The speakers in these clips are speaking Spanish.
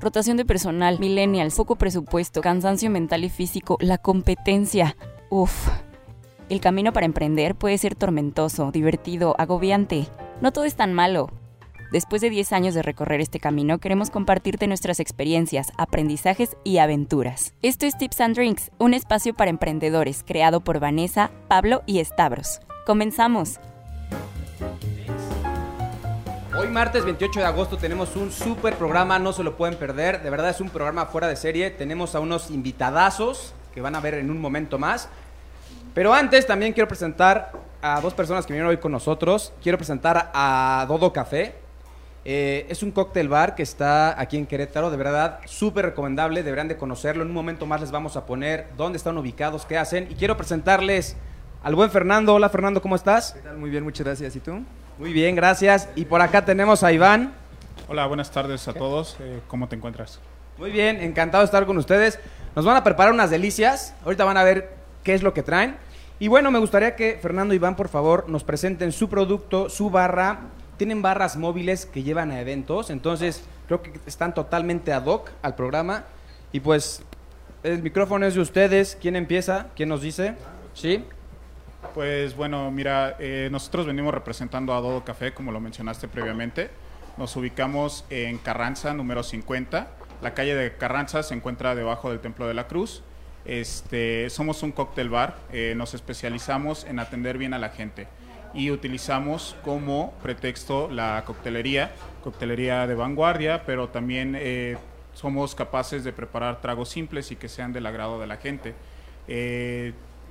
rotación de personal, millennials, poco presupuesto, cansancio mental y físico, la competencia. Uf. El camino para emprender puede ser tormentoso, divertido, agobiante. No todo es tan malo. Después de 10 años de recorrer este camino, queremos compartirte nuestras experiencias, aprendizajes y aventuras. Esto es Tips and Drinks, un espacio para emprendedores creado por Vanessa, Pablo y Stavros. Comenzamos. Hoy martes 28 de agosto tenemos un super programa, no se lo pueden perder, de verdad es un programa fuera de serie, tenemos a unos invitadazos que van a ver en un momento más. Pero antes también quiero presentar a dos personas que vienen hoy con nosotros. Quiero presentar a Dodo Café. Eh, es un cóctel bar que está aquí en Querétaro, de verdad súper recomendable, deberán de conocerlo. En un momento más les vamos a poner dónde están ubicados, qué hacen. Y quiero presentarles al buen Fernando. Hola Fernando, ¿cómo estás? Muy bien, muchas gracias. ¿Y tú? Muy bien, gracias. Y por acá tenemos a Iván. Hola, buenas tardes a todos. Eh, ¿Cómo te encuentras? Muy bien, encantado de estar con ustedes. Nos van a preparar unas delicias. Ahorita van a ver qué es lo que traen. Y bueno, me gustaría que Fernando y Iván, por favor, nos presenten su producto, su barra. Tienen barras móviles que llevan a eventos, entonces creo que están totalmente ad hoc al programa. Y pues, el micrófono es de ustedes. ¿Quién empieza? ¿Quién nos dice? ¿Sí? Pues bueno, mira, eh, nosotros venimos representando a Dodo Café, como lo mencionaste previamente. Nos ubicamos en Carranza, número 50. La calle de Carranza se encuentra debajo del Templo de la Cruz. Este, somos un cóctel bar, eh, nos especializamos en atender bien a la gente y utilizamos como pretexto la coctelería, coctelería de vanguardia, pero también eh, somos capaces de preparar tragos simples y que sean del agrado de la gente.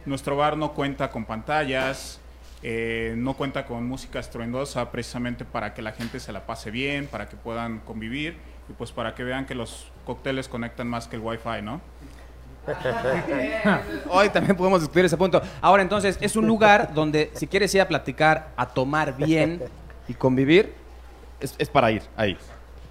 Nuestro bar no cuenta con pantallas, eh, no cuenta con música estruendosa precisamente para que la gente se la pase bien, para que puedan convivir y pues para que vean que los cócteles conectan más que el wifi, ¿no? Hoy también podemos discutir ese punto. Ahora entonces, es un lugar donde si quieres ir a platicar, a tomar bien y convivir, es, para ir ahí.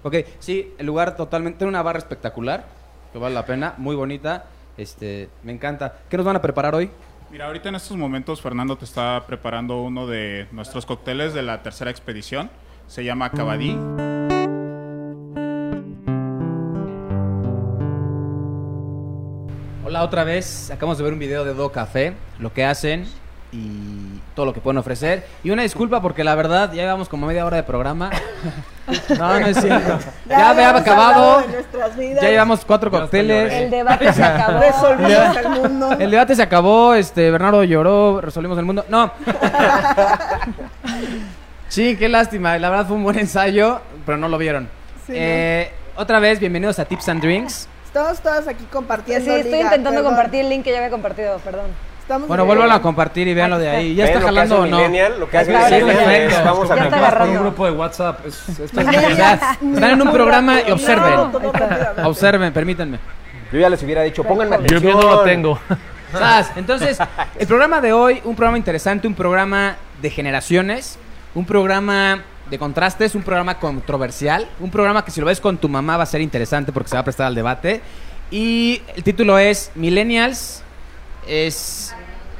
Ok, sí, el lugar totalmente, tiene una barra espectacular, que vale la pena, muy bonita, este, me encanta. ¿Qué nos van a preparar hoy? Mira, ahorita en estos momentos Fernando te está preparando uno de nuestros cócteles de la tercera expedición. Se llama Cabadí. Hola otra vez, acabamos de ver un video de Do Café, lo que hacen y todo lo que pueden ofrecer. Y una disculpa porque la verdad ya llevamos como media hora de programa. No, no es cierto. Ya, había habíamos acabado. hablado de nuestras vidas. Ya llevamos cuatro cócteles. El debate se acabó. Resolvimos el mundo. El debate se acabó, este Bernardo lloró, resolvimos el mundo. No. sí, qué lástima. La verdad fue un buen ensayo, pero no lo vieron. Sí, Eh, Otra vez, bienvenidos a Tips and Drinks. Estamos todas aquí Sí, compartiendo. estoy liga, intentando perdón. compartir el link que ya había compartido, perdón. Estamos Bueno, vuelvan a compartir y veanlo de ahí. ¿Ya está ¿Ven lo jalando o no? Lo que hace Sí, Millennial perfecto. es vamos a agarrando. un grupo de WhatsApp. Es, es Están en un programa y observen. No. Observen, permítanme. Yo ya les hubiera dicho, pónganme Yo atención. bien no lo tengo. Entonces, el programa de hoy, un programa interesante, un programa de generaciones, un programa de contrastes, un programa controversial, un programa que si lo ves con tu mamá va a ser interesante porque se va a prestar al debate. Y el título es Millennials es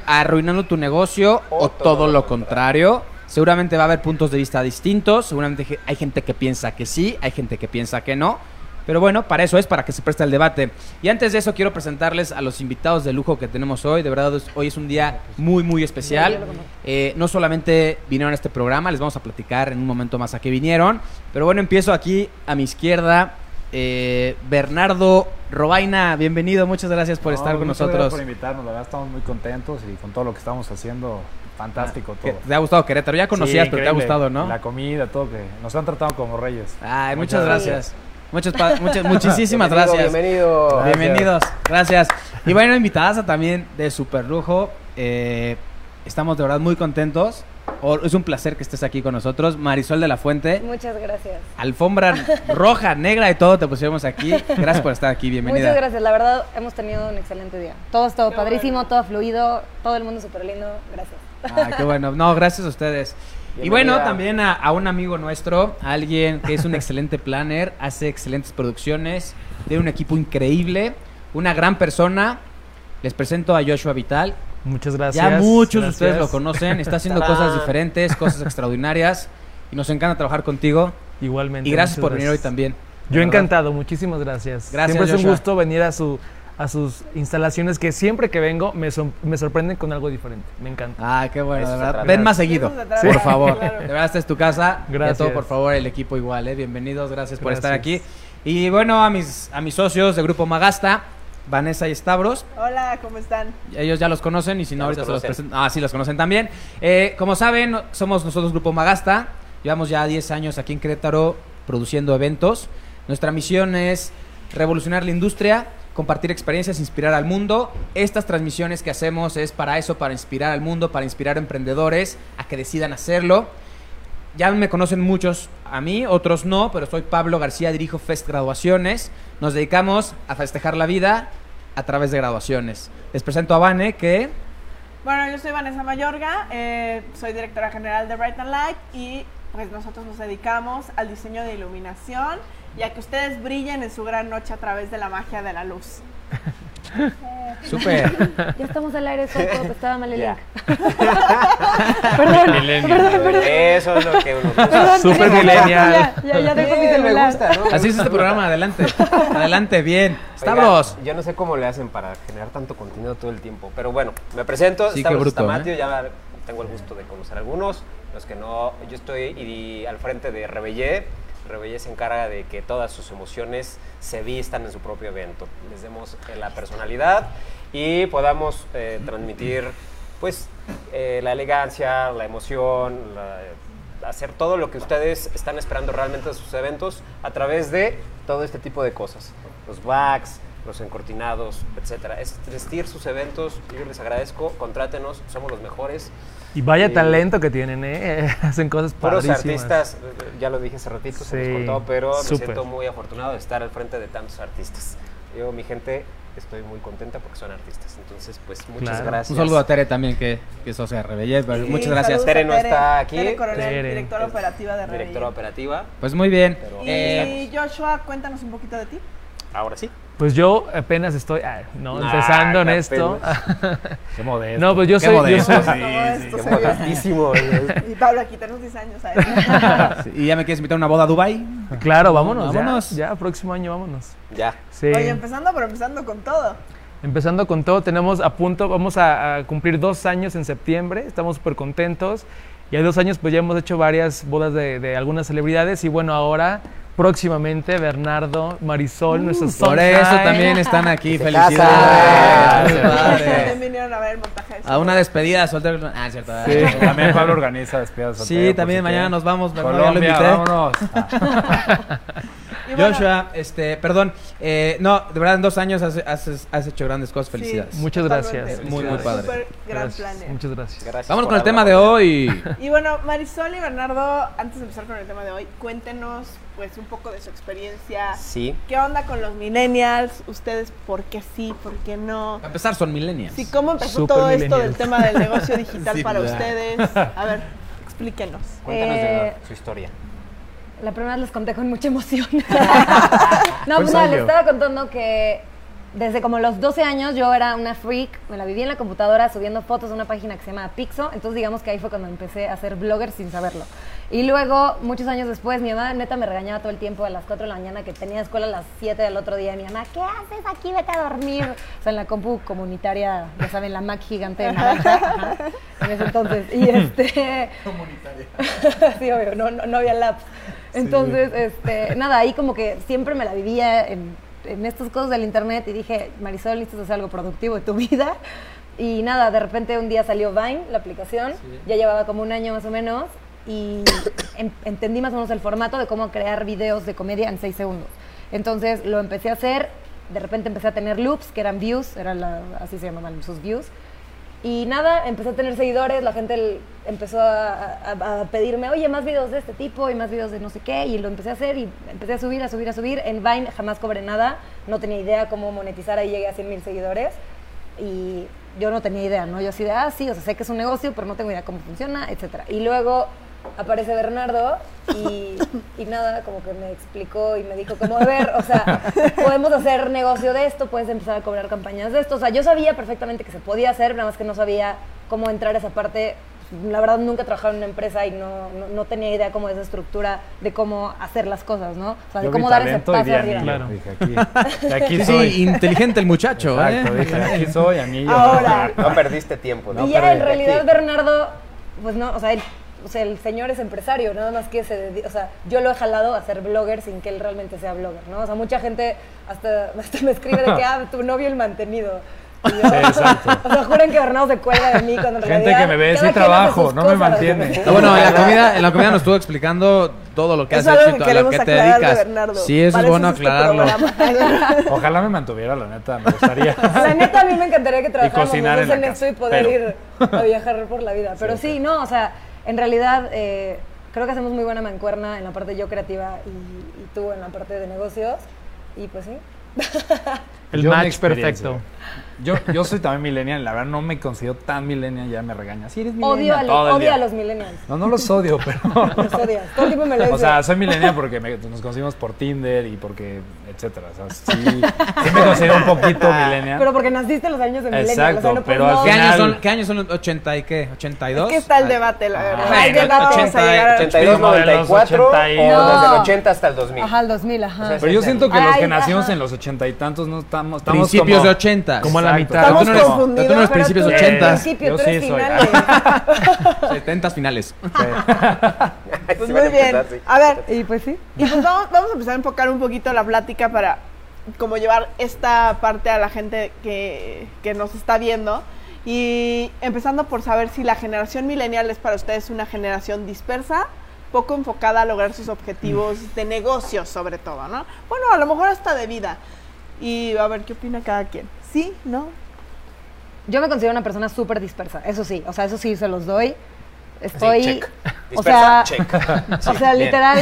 arruinando tu negocio o, todo, lo contrario. Seguramente va a haber puntos de vista distintos, seguramente hay gente que piensa que sí, hay gente que piensa que no. Pero bueno, para eso es, para que se preste el debate. Y antes de eso quiero presentarles a los invitados de lujo que tenemos hoy. De verdad, hoy es un día muy, muy especial. Eh, no solamente vinieron a este programa, les vamos a platicar en un momento más a qué vinieron. Pero bueno, empiezo aquí a mi izquierda. Eh, Bernardo Robaina, bienvenido, muchas gracias por No, estar con muchas gracias nosotros. por invitarnos, la verdad estamos muy contentos y con todo lo que estamos haciendo, fantástico Que todo. ¿Te ha gustado Querétaro? Ya conocías, Sí, pero te ha gustado, ¿no? La comida, todo que nos han tratado como reyes. Ay, muchas, Muchas gracias. Muchas, pa- muchas, muchísimas gracias. Bienvenido. Gracias. Bienvenidos, gracias. Y bueno, invitadas también de super lujo. Eh, estamos de verdad muy contentos. Es un placer que estés aquí con nosotros. Marisol de la Fuente, Muchas gracias. alfombra roja, negra y todo te pusimos aquí. Gracias por estar aquí, bienvenida. Muchas gracias, la verdad hemos tenido un excelente día. Todo ha estado padrísimo, todo fluido, todo el mundo súper lindo, gracias. Ay, qué bueno. No, gracias a ustedes. Y bueno, también a, a un amigo nuestro, alguien que es un excelente planner, hace excelentes producciones, tiene un equipo increíble, una gran persona. Les presento a Joshua Vital. Muchas gracias. Ya muchos de Gracias. ustedes lo conocen, está haciendo ¡Tarán! cosas diferentes, cosas extraordinarias y nos encanta trabajar contigo. Igualmente. Y gracias por venir hoy también. Yo verdad. encantado, muchísimas gracias. Gracias, Siempre es un Joshua. gusto venir a su a sus instalaciones que siempre que vengo me, son- me sorprenden con algo diferente. Me encanta. Ah, qué bueno, de verdad. Ven más seguido, por favor. Claro. De verdad, esta es tu casa. Y a Gracias. todo, por favor, el equipo igual, ¿eh? Bienvenidos, gracias, por estar aquí. Gracias. Y bueno, a mis, a mis socios de Grupo Magasta, Vanessa y Stavros. Hola, ¿cómo están? Ellos ya los conocen y si no, Ya los ahorita se los presento. Ah, sí, los conocen también. Eh, como saben, somos nosotros Grupo Magasta. Llevamos ya 10 años aquí en Querétaro produciendo eventos. Nuestra misión es revolucionar la industria, compartir experiencias, inspirar al mundo. Estas transmisiones que hacemos es para eso, para inspirar al mundo, para inspirar a emprendedores a que decidan hacerlo. Ya me conocen muchos a mí, otros no, pero soy Pablo García, dirijo Fest Graduaciones. Nos dedicamos a festejar la vida a través de graduaciones. Les presento a Vane, que Bueno, yo soy Vanessa Mayorga, eh, soy directora general de Bright and Light y pues nosotros nos dedicamos al diseño de iluminación y a que ustedes brillen en su gran noche a través de la magia de la luz. súper. Ya estamos al aire, Soco, te estaba mal el link. perdón, perdón, perdón. Eso es lo que uno millennial. Ya, ya, ya dejo mi me gusta, ¿no? Así es este programa, adelante. Adelante, bien. Oigan, Stavros. yo no sé cómo le hacen para generar tanto contenido todo el tiempo, pero bueno, me presento, Sí, qué Stavros bruto, Stamatio, ¿eh? ya tengo el gusto de conocer a algunos, los que no, yo estoy y- al frente de Rebellé, Rebellé se encarga de que todas sus emociones se vistan en su propio evento, les demos eh, la personalidad y podamos eh, transmitir pues eh, la elegancia, la emoción, hacer todo lo que ustedes están esperando realmente de sus eventos a través de todo este tipo de cosas. Los backs, los encortinados, etcétera. Es vestir sus eventos, yo les agradezco, contrátenos, somos los mejores. Y vaya Sí. talento que tienen, ¿eh? Hacen cosas Puros padrísimas. artistas, eh, ya lo dije hace ratito, se Sí, nos contó, pero me súper. siento muy afortunado de estar al frente de tantos artistas. Yo, mi gente, estoy muy contenta porque son artistas. Entonces, pues muchas Claro. gracias. Un saludo a Tere también, que, que es socia de Rebellez. pero Sí, Muchas gracias. Tere no está aquí. Tere Coronel, Tere. directora Es operativa de. Directora operativa. Pues muy bien. Pero Eh, Y Joshua, cuéntanos un poquito de ti. Ahora sí. Pues yo apenas estoy, ah, no, Ah, empezando en esto. Qué modesto. No, pues yo Qué soy, yo modesto. soy- sí, esto Qué se ve. modestísimo. Y Pablo, aquí tenemos 10 años. ¿sabes? sí, ¿Y ya me quieres invitar a una boda a Dubai? claro, vámonos, ya, Vámonos. ya, próximo año vámonos. ya. Sí. Oye, empezando, pero empezando con todo. Empezando con todo, tenemos a punto, vamos a, a cumplir dos años en septiembre, estamos súper contentos. Y hay dos años pues ya hemos hecho varias bodas de, de algunas celebridades y bueno, ahora próximamente Bernardo, Marisol, nuestros Uh, Por eso también están aquí. Felicidades. También vinieron a ver el montaje de A una despedida soltero. Ah, cierto. Sí. También Pablo organiza despidas Sí, también mañana nos vamos. no, ya lo Colombia, invité. vámonos. Ah, bueno, Joshua, este, perdón, eh, no, de verdad en dos años has, has- has hecho grandes cosas, sí, felicidades. Muchas gracias. Muy, muy padre. Súper gran Gracias, planner. Muchas gracias. Gracias. Por con el tema de hoy. Y bueno, Marisol y Bernardo, antes de empezar con el tema de hoy, cuéntenos pues un poco de su experiencia. Sí. ¿Qué onda con los millennials? ¿Ustedes por qué sí, por qué no? Para empezar, son millennials. Sí, ¿cómo empezó Super todo esto del tema del negocio digital Sí, para ¿verdad? ustedes? A ver, explíquenos. Cuéntanos Eh, de su historia. La primera vez les conté con mucha emoción. no, pues nada, ensayo. les estaba contando que desde como los 12 años yo era una freak, me la vivía en la computadora subiendo fotos de una página que se llama Pixo, entonces digamos que ahí fue cuando empecé a ser blogger sin saberlo. Y luego, muchos años después, mi mamá neta me regañaba todo el tiempo a las 4 de la mañana que tenía escuela a las 7 del otro día. Y mi mamá, ¿qué haces aquí? Vete a dormir. O sea, en la compu comunitaria, ya saben, la Mac gigante de naranja, en ese entonces. Y este... sí, obvio, no, no, no había labs. Entonces, este, nada, ahí como que siempre me la vivía en, en estas cosas del internet y dije, Marisol, necesitas hacer algo productivo de tu vida. Y nada, de repente un día salió Vine, la aplicación, ya llevaba como un año más o menos, y en- entendí más o menos el formato de cómo crear videos de comedia en seis segundos. Entonces lo empecé a hacer, de repente empecé a tener loops, que eran views, era la- así se llamaban sus views. Y nada, empecé a tener seguidores, la gente empezó a, pedirme, oye, más videos de este tipo y más videos de no sé qué, y lo empecé a hacer y empecé a subir, a subir, a subir. En Vine jamás cobré nada, no tenía idea cómo monetizar, ahí llegué a 100 mil seguidores y yo no tenía idea, ¿no? Yo así de, ah, sí, o sea, sé que es un negocio, pero no tengo idea cómo funciona, etcétera. Y luego aparece Bernardo y, y nada, como que me explicó y me dijo como, a ver, o sea, podemos hacer negocio de esto, puedes empezar a cobrar campañas de esto. O sea, yo sabía perfectamente que se podía hacer, nada más que no sabía cómo entrar a esa parte la verdad nunca he trabajado en una empresa y no, no, no tenía idea como de esa estructura de cómo hacer las cosas, ¿no? O sea, de Yo cómo dar ese paso arriba. Claro. Dije, aquí, de aquí Sí, soy. sí, inteligente el muchacho, Exacto, ¿eh? dije, aquí soy, anillo. Ahora. No perdiste tiempo, ¿no? y ya en realidad aquí. Bernardo, pues no, o sea, él- o sea, el señor es empresario, nada más que se dedi- o sea, yo lo he jalado a ser blogger sin que él realmente sea blogger, ¿no? O sea, mucha gente hasta, hasta me escribe de que, ah, tu novio el mantenido. Y yo- exacto. O sea, juran que Bernardo se cuelga de mí cuando en Gente realidad que me ve, sí trabajo, no me mantiene. Ah, bueno, en la comida, en la comida nos estuvo explicando todo lo que has hecho y a lo que te de dedicas. Sí, eso es bueno aclararlo. Ojalá me mantuviera, la neta, me gustaría. La neta, a mí me encantaría que trabajáramos en en esto y poder pero- ir a viajar por la vida. Pero sí, no, o sea, en realidad eh, creo que hacemos muy buena mancuerna en la parte yo creativa y, y tú en la parte de negocios. Y pues sí. El Yo, match perfecto. Yo, yo soy también millennial, la verdad no me considero tan millennial, ya me regaña. Sí, eres Odio, millennial a, lo- el odio a los millennials. No, no los odio, pero... Los odias. Todo el tiempo me lo O sea, soy millennial porque me- nos conocimos por Tinder y porque, etcétera. O sea, sí, sí me considero un poquito millennial. Pero porque naciste en los años de millennial. Exacto, o sea, no, pues, pero al. ¿Qué años son? ¿Qué años son? ¿80 y qué? ¿82? Es que está el debate, la verdad. Que no vamos a 80, llegar a- 82, Como de los 94 80 y- o No. desde el 80 hasta el 2000. Ajá, el 2000, ajá. O sea, Pero yo siento que los Ay, que nacimos en los ochenta y tantos no estamos... estamos Principios como- de 80. Como a la mitad. Estamos Tú no eres- confundidos. tú no eres principios tú eres 80. principio, Yo tú eres sí soy. finales. 70 finales. Pues Sí, muy bien. empezar, sí. A ver, Y pues sí. y pues vamos, vamos a empezar a enfocar un poquito la plática para como llevar esta parte a la gente que, que nos está viendo. Y empezando por saber si la generación millennial es para ustedes una generación dispersa, poco enfocada a lograr sus objetivos de negocios sobre todo, ¿no? Bueno, a lo mejor hasta de vida. Y a ver qué opina cada quien. ¿Sí? ¿No? Yo me considero una persona súper dispersa, eso sí, o sea, eso sí se los doy. Estoy. check. O sea, Dispersa, check. o sea, bien. literal,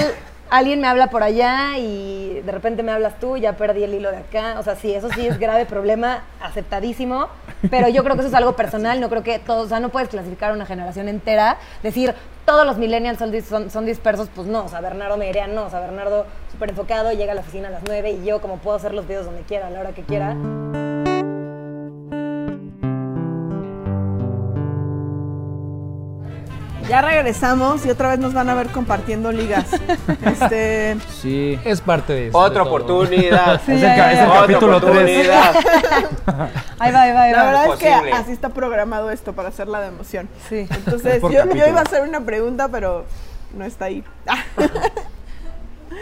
alguien me habla por allá y de repente me hablas tú, ya perdí el hilo de acá. O sea, sí, eso sí es grave problema, aceptadísimo. Pero yo creo que eso es algo personal, no creo que todos, o sea, no puedes clasificar a una generación entera, decir todos los millennials son, son, son dispersos, pues no, o sea, Bernardo me diría no, o sea, Bernardo súper enfocado, llega a la oficina a las 9 y yo como puedo hacer los videos donde quiera, a la hora que quiera. Ya regresamos y otra vez nos van a ver compartiendo ligas. Este, Sí. Es parte de eso. Otra de oportunidad. Sí, Es ya, el, ya, es ya. el Otra capítulo 3. oportunidad. Ahí va, ahí va, ahí la va. verdad es que posible. así está programado esto para hacer la de emoción. Sí. Entonces, yo, yo iba a hacer una pregunta, pero no está ahí.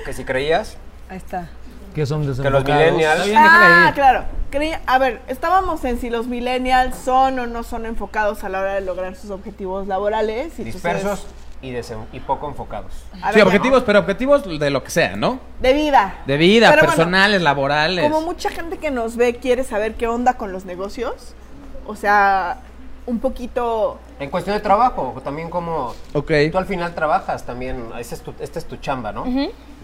Que si creías Ahí está. Que son que los desenfocados. millennials Ah, claro. Creía- a ver, estábamos en si los millennials son o no son enfocados a la hora de lograr sus objetivos laborales. Y dispersos y, desen- y poco enfocados. A Sí, ver, objetivos, pero objetivos de lo que sea, ¿no? De vida. De vida, Pero bueno, personales, laborales. Como mucha gente que nos ve quiere saber qué onda con los negocios, o sea, un poquito... En cuestión de trabajo, también como Ok. tú al final trabajas, también, esa es tu, esta es tu chamba, ¿no?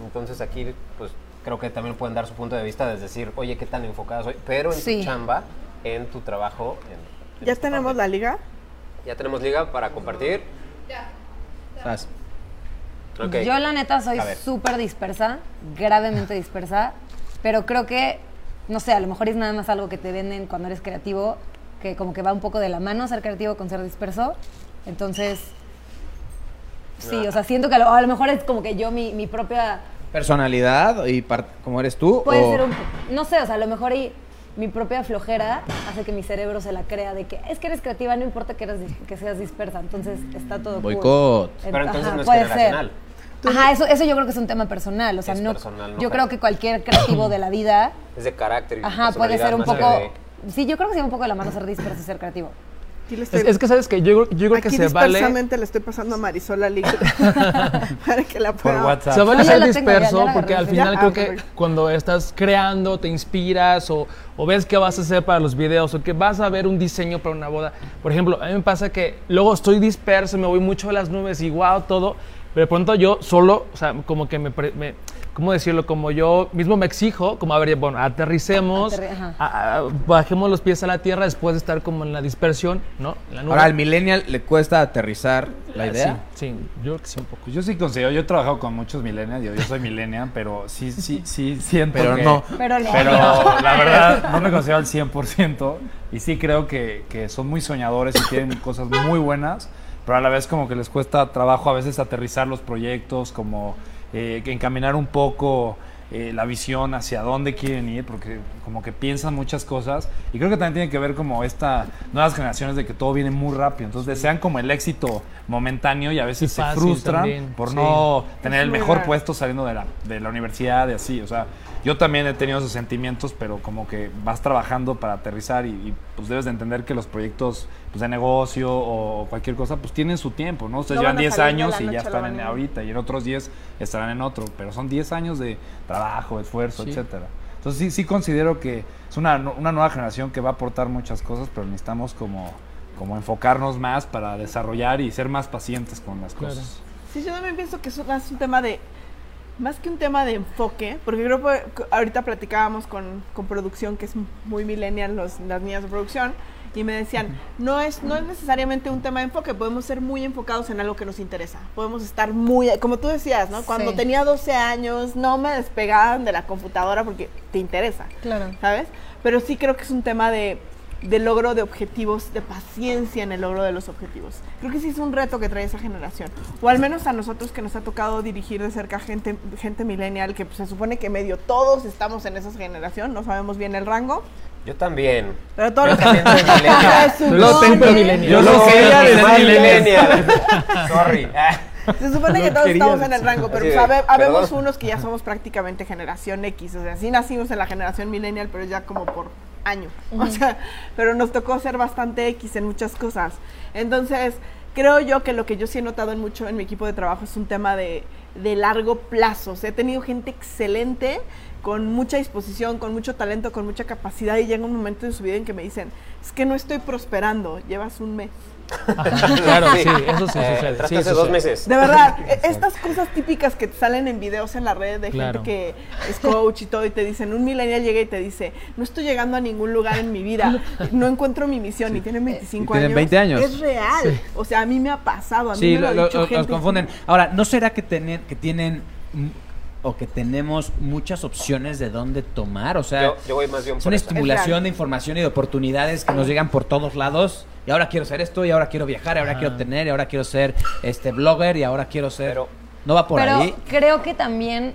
Entonces aquí, pues creo que también pueden dar su punto de vista, es decir, oye, qué tan enfocada soy, pero en Sí. tu chamba, en tu trabajo. en- en ¿Ya esta tenemos parte. la liga? Ya tenemos liga para compartir. Sas. Ok. Yo la neta soy súper dispersa, gravemente dispersa, pero creo que, no sé, a lo mejor es nada más algo que te venden cuando eres creativo, que como que va un poco de la mano ser creativo con ser disperso. Entonces, sí, o sea, siento que a lo, a lo mejor es como que yo mi, mi propia... Personalidad y como eres tú. Puede o- ser un... No sé, o sea, a lo mejor y mi propia flojera hace que mi cerebro se la crea de que es que eres creativa, no importa que, eres, que seas dispersa, entonces está todo cool. Boicot. En- Pero entonces ajá, no es puede generacional. ser. Ajá, eso, eso yo creo que es un tema personal. O sea, Es no, personal, no yo creo que cualquier creativo de la vida, Es de carácter y ajá, puede ser un poco. Sí, yo creo que sí, un poco de la mano ser disperso y ser creativo. Es, es que sabes que yo, yo creo aquí que se vale. dispersamente le estoy pasando a Marisol la liga para que la Por pueda... WhatsApp. Se vale Ah, ser la tengo, ya- disperso ya porque al final Ya, creo ah, que perfecto. cuando estás creando, te inspiras o, o ves qué vas a hacer para los videos o que vas a ver un diseño para una boda. Por ejemplo, a mí me pasa que luego estoy disperso, me voy mucho a las nubes y wow, todo, pero de pronto yo solo, o sea, como que me, pre- me- ¿cómo decirlo? Como yo mismo me exijo, como a ver, bueno, aterricemos, Aterri- ajá. a- a- bajemos los pies a la tierra después de estar como en la dispersión, ¿no? En la nube. Ahora, al millennial le cuesta aterrizar la idea. Sí, sí, yo creo que sí un poco. Yo sí considero, yo he trabajado con muchos millennials, yo, yo soy millennial, pero sí, sí, sí siento Pero que- no. Pero no. Pero la verdad no me considero al 100% y sí creo que, que son muy soñadores y tienen cosas muy buenas, pero a la vez como que les cuesta trabajo a veces aterrizar los proyectos, como eh, que encaminar un poco eh, la visión hacia dónde quieren ir, porque como que piensan muchas cosas. Y creo que también tiene que ver como esta nuevas generaciones de que todo viene muy rápido. Entonces desean como el éxito momentáneo y a veces Y se frustran también, por sí. no tener Es el mejor puesto saliendo de la, de la universidad y así. O sea, yo también he tenido esos sentimientos, pero como que vas trabajando para aterrizar y, y, pues debes de entender que los proyectos pues, de negocio o cualquier cosa pues tienen su tiempo, ¿no? Ustedes No llevan van a 10 salir de años y ya están en ahorita y en otros 10 estarán en otro, pero son 10 años de trabajo, esfuerzo, Sí. etcétera. Entonces sí, sí considero que es una, una nueva generación que va a aportar muchas cosas, pero necesitamos como, como enfocarnos más para desarrollar y ser más pacientes con las Claro. cosas. Sí, yo también pienso que es un, es un tema de, más que un tema de enfoque, porque creo que ahorita platicábamos con, con producción, que es muy millennial, los, las niñas de producción, y me decían, no es, no es necesariamente un tema de enfoque, podemos ser muy enfocados en algo que nos interesa, podemos estar muy, como tú decías, ¿no? Cuando Sí. tenía 12 años no me despegaban de la computadora porque te interesa. Claro. ¿sabes? Pero sí creo que es un tema de, de logro de objetivos, de paciencia en el logro de los objetivos. Creo que sí es un reto que trae esa generación. O al menos a nosotros que nos ha tocado dirigir de cerca gente, gente millennial, que pues, se supone que medio todos estamos en esa generación, no sabemos bien el rango, Yo también. pero todo Yo lo tengo. Yo lo quería millennial. Sorry. Se supone que todos estamos en el rango, pero de, sabe- habemos perdón. unos que ya somos prácticamente generación X. O sea, sí nacimos en la generación millennial, pero ya como por año. O sea, pero nos tocó ser bastante X en muchas cosas. Entonces, creo yo que lo que yo sí he notado en mucho en mi equipo de trabajo es un tema de, de largo plazo. O sea, he tenido gente excelente con mucha disposición, con mucho talento, con mucha capacidad y llega un momento en su vida en que me dicen, es que no estoy prosperando, llevas un mes. Claro, sí, eso sí Eh, sucede. sí hace sucede. dos meses. De verdad, e- estas cosas típicas que te salen en videos en la red de Claro. gente que es coach y todo y te dicen, un millennial llega y te dice, no estoy llegando a ningún lugar en mi vida, no encuentro mi misión y tienen 25 Y tienen años. 20 años. Es real. O sea, a mí me ha pasado, a mí Sí, me lo, lo- ha lo- dicho los gente. confunden. Ahora, ¿no será que, tienen que tienen o que tenemos muchas opciones de dónde tomar? O sea, Yo, yo voy más bien es una eso. estimulación de información y de oportunidades que nos llegan por todos lados. Y ahora quiero ser esto, y ahora quiero viajar, y ahora Ah. quiero tener, y ahora quiero ser este blogger, y ahora quiero ser. Pero- no va por Pero ahí. creo que también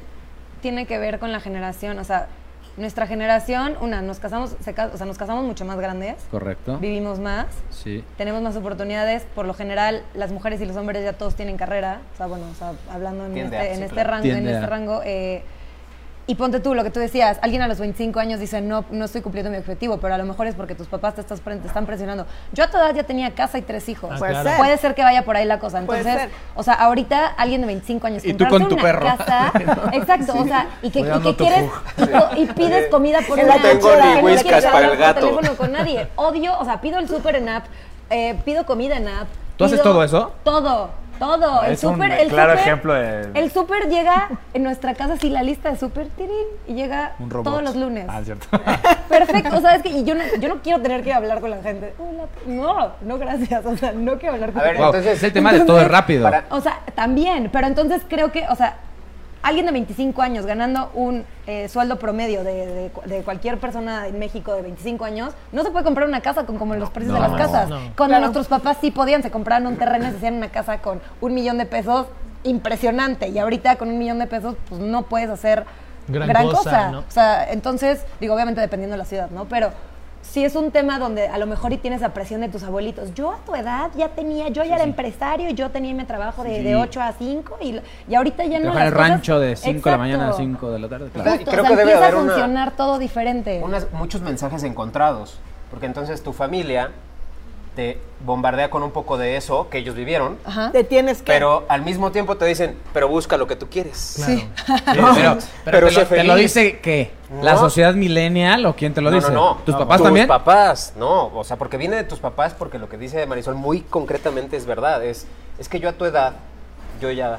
tiene que ver con la generación, o sea, nuestra generación, una, nos casamos, se o sea, nos casamos mucho más grandes, Correcto. vivimos más, Sí. tenemos más oportunidades, por lo general las mujeres y los hombres ya todos tienen carrera, o sea, bueno, o sea, hablando en Tiende este, a, en sí, este claro. rango, Tiende en este a. rango, eh, y ponte tú lo que tú decías, alguien a los 25 años dice, no, no estoy cumpliendo mi objetivo, pero a lo mejor es porque tus papás te, estás, te están presionando. Yo a tu edad ya tenía casa y tres hijos. Ah, Puede claro. ser. Puede ser que vaya por ahí la cosa. Entonces, o sea, ahorita alguien de 25 años Y tú con tu una perro. casa, exacto, o sea, y que, y que quieres y, y pides comida por una no tengo ni no whiskas quieres para el gato. teléfono con nadie. Odio, o sea, pido el súper en app, eh, pido comida en app. ¿Tú haces todo eso? Todo, todo. El Es un súper, el claro súper- ejemplo de- El súper llega en nuestra casa, sí, la lista de súper, tirín, y llega Un robot. todos los lunes. Ah, es cierto. Perfecto, ¿sabes qué? Y yo no, yo no quiero tener que hablar con la gente. No, no, gracias. O sea, no quiero hablar con A ver, la Wow, gente. entonces- es el tema de todo es rápido. Para- O sea, también, pero entonces creo que, o sea, alguien de 25 años ganando un eh, sueldo promedio de, de cu- de cualquier persona en México de 25 años, no se puede comprar una casa con como los precios de no, las casas. no. Cuando Claro. nuestros papás sí podían, se compraban un terreno y se hacían una casa con un millón de pesos, impresionante. Y ahorita con un millón de pesos, pues no puedes hacer Gran gran, cosa, cosa. ¿no? O sea, entonces, digo, obviamente dependiendo de la ciudad, ¿no? Pero sí es un tema donde a lo mejor y tienes la presión de tus abuelitos. Yo a tu edad ya tenía, yo ya era empresario y yo tenía mi trabajo de, de 8 a 5 y, y ahorita ya no. En el cosas- rancho de 5 de la mañana a Exacto. 5 de la tarde. claro. Justo, Creo o sea, que debe empieza haber a una- funcionar todo diferente. unas- muchos mensajes encontrados. Porque entonces tu familia te bombardea con un poco de eso que ellos vivieron. Ajá. Te tienes que... Pero al mismo tiempo te dicen, pero busca lo que tú quieres. Claro. Pero, pero, Pero te, lo, te lo feliz. dice qué? ¿La No. sociedad millennial o quién te lo no, dice? no, no. ¿Tus No, papás tus también? papás, no. O sea, porque viene de tus papás, porque lo que dice Marisol muy concretamente es verdad. Es, es que yo a tu edad, yo ya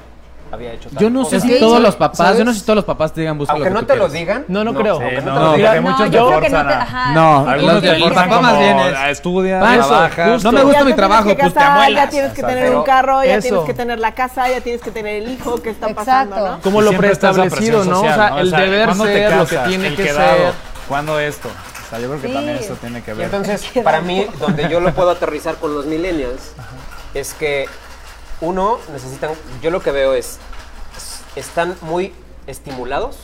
había hecho tal Yo no sé cosa. si Sí, todos ¿sabes? los papás, yo no sé si todos los papás te digan busca Aunque lo que no tú te lo quieres. digan. No, no creo. aunque no, no, te lo porque digan. muchos yo te creo que no forzan te. a- Ajá. No, algunos los te de- forzan Papá como más bien es- es, estudia, Pa' eso, trabaja. justo. No me gusta mi tienes trabajo, que pues te casar, amuelas. Ya tienes que tener un carro, ya eso. tienes que tener la casa, ya tienes que tener el hijo que está Exacto. pasando, ¿no? Como lo Siempre está esa preestablecido, presión ¿no? social, o sea, el deber ¿cuándo te ser, lo que casas? tiene El que quedado, ser. ¿Cuándo esto? O sea, yo creo que Sí. también eso tiene que Y ver. entonces, para mí, donde yo lo puedo aterrizar con los millennials, es que Uno, necesitan, yo lo que veo es, están muy estimulados,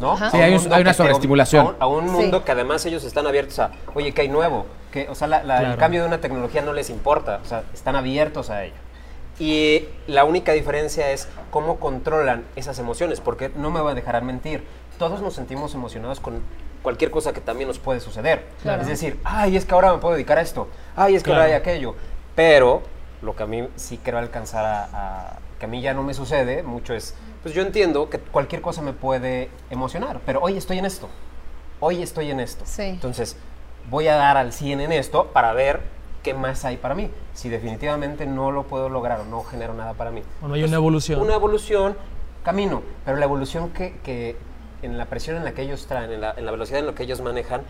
¿no? Ajá. Sí, hay un- hay una sobreestimulación. A un, a un Sí. mundo que además ellos están abiertos a, oye, que hay nuevo, que, o sea, la- la- el Claro. cambio de una tecnología no les importa, o sea, están abiertos a ello. Y la única diferencia es cómo controlan esas emociones, porque no me voy a dejar mentir. Todos nos sentimos emocionados con cualquier cosa que también nos puede suceder. Claro. Es decir, ay, es que ahora me puedo dedicar a esto, ay, es que Claro. ahora hay aquello. Pero lo que a mí sí quiero alcanzar a, a- que a mí ya no me sucede mucho es, pues yo entiendo que cualquier cosa me puede emocionar, pero hoy estoy en esto, hoy estoy en esto. Sí. Entonces, voy a dar al 100 en esto para ver qué más hay para mí. Si definitivamente no lo puedo lograr o no genero nada para mí. Bueno, hay una evolución. Una evolución, camino, pero la evolución que, que en la presión en la que ellos traen, en la, en la velocidad en la que ellos manejan,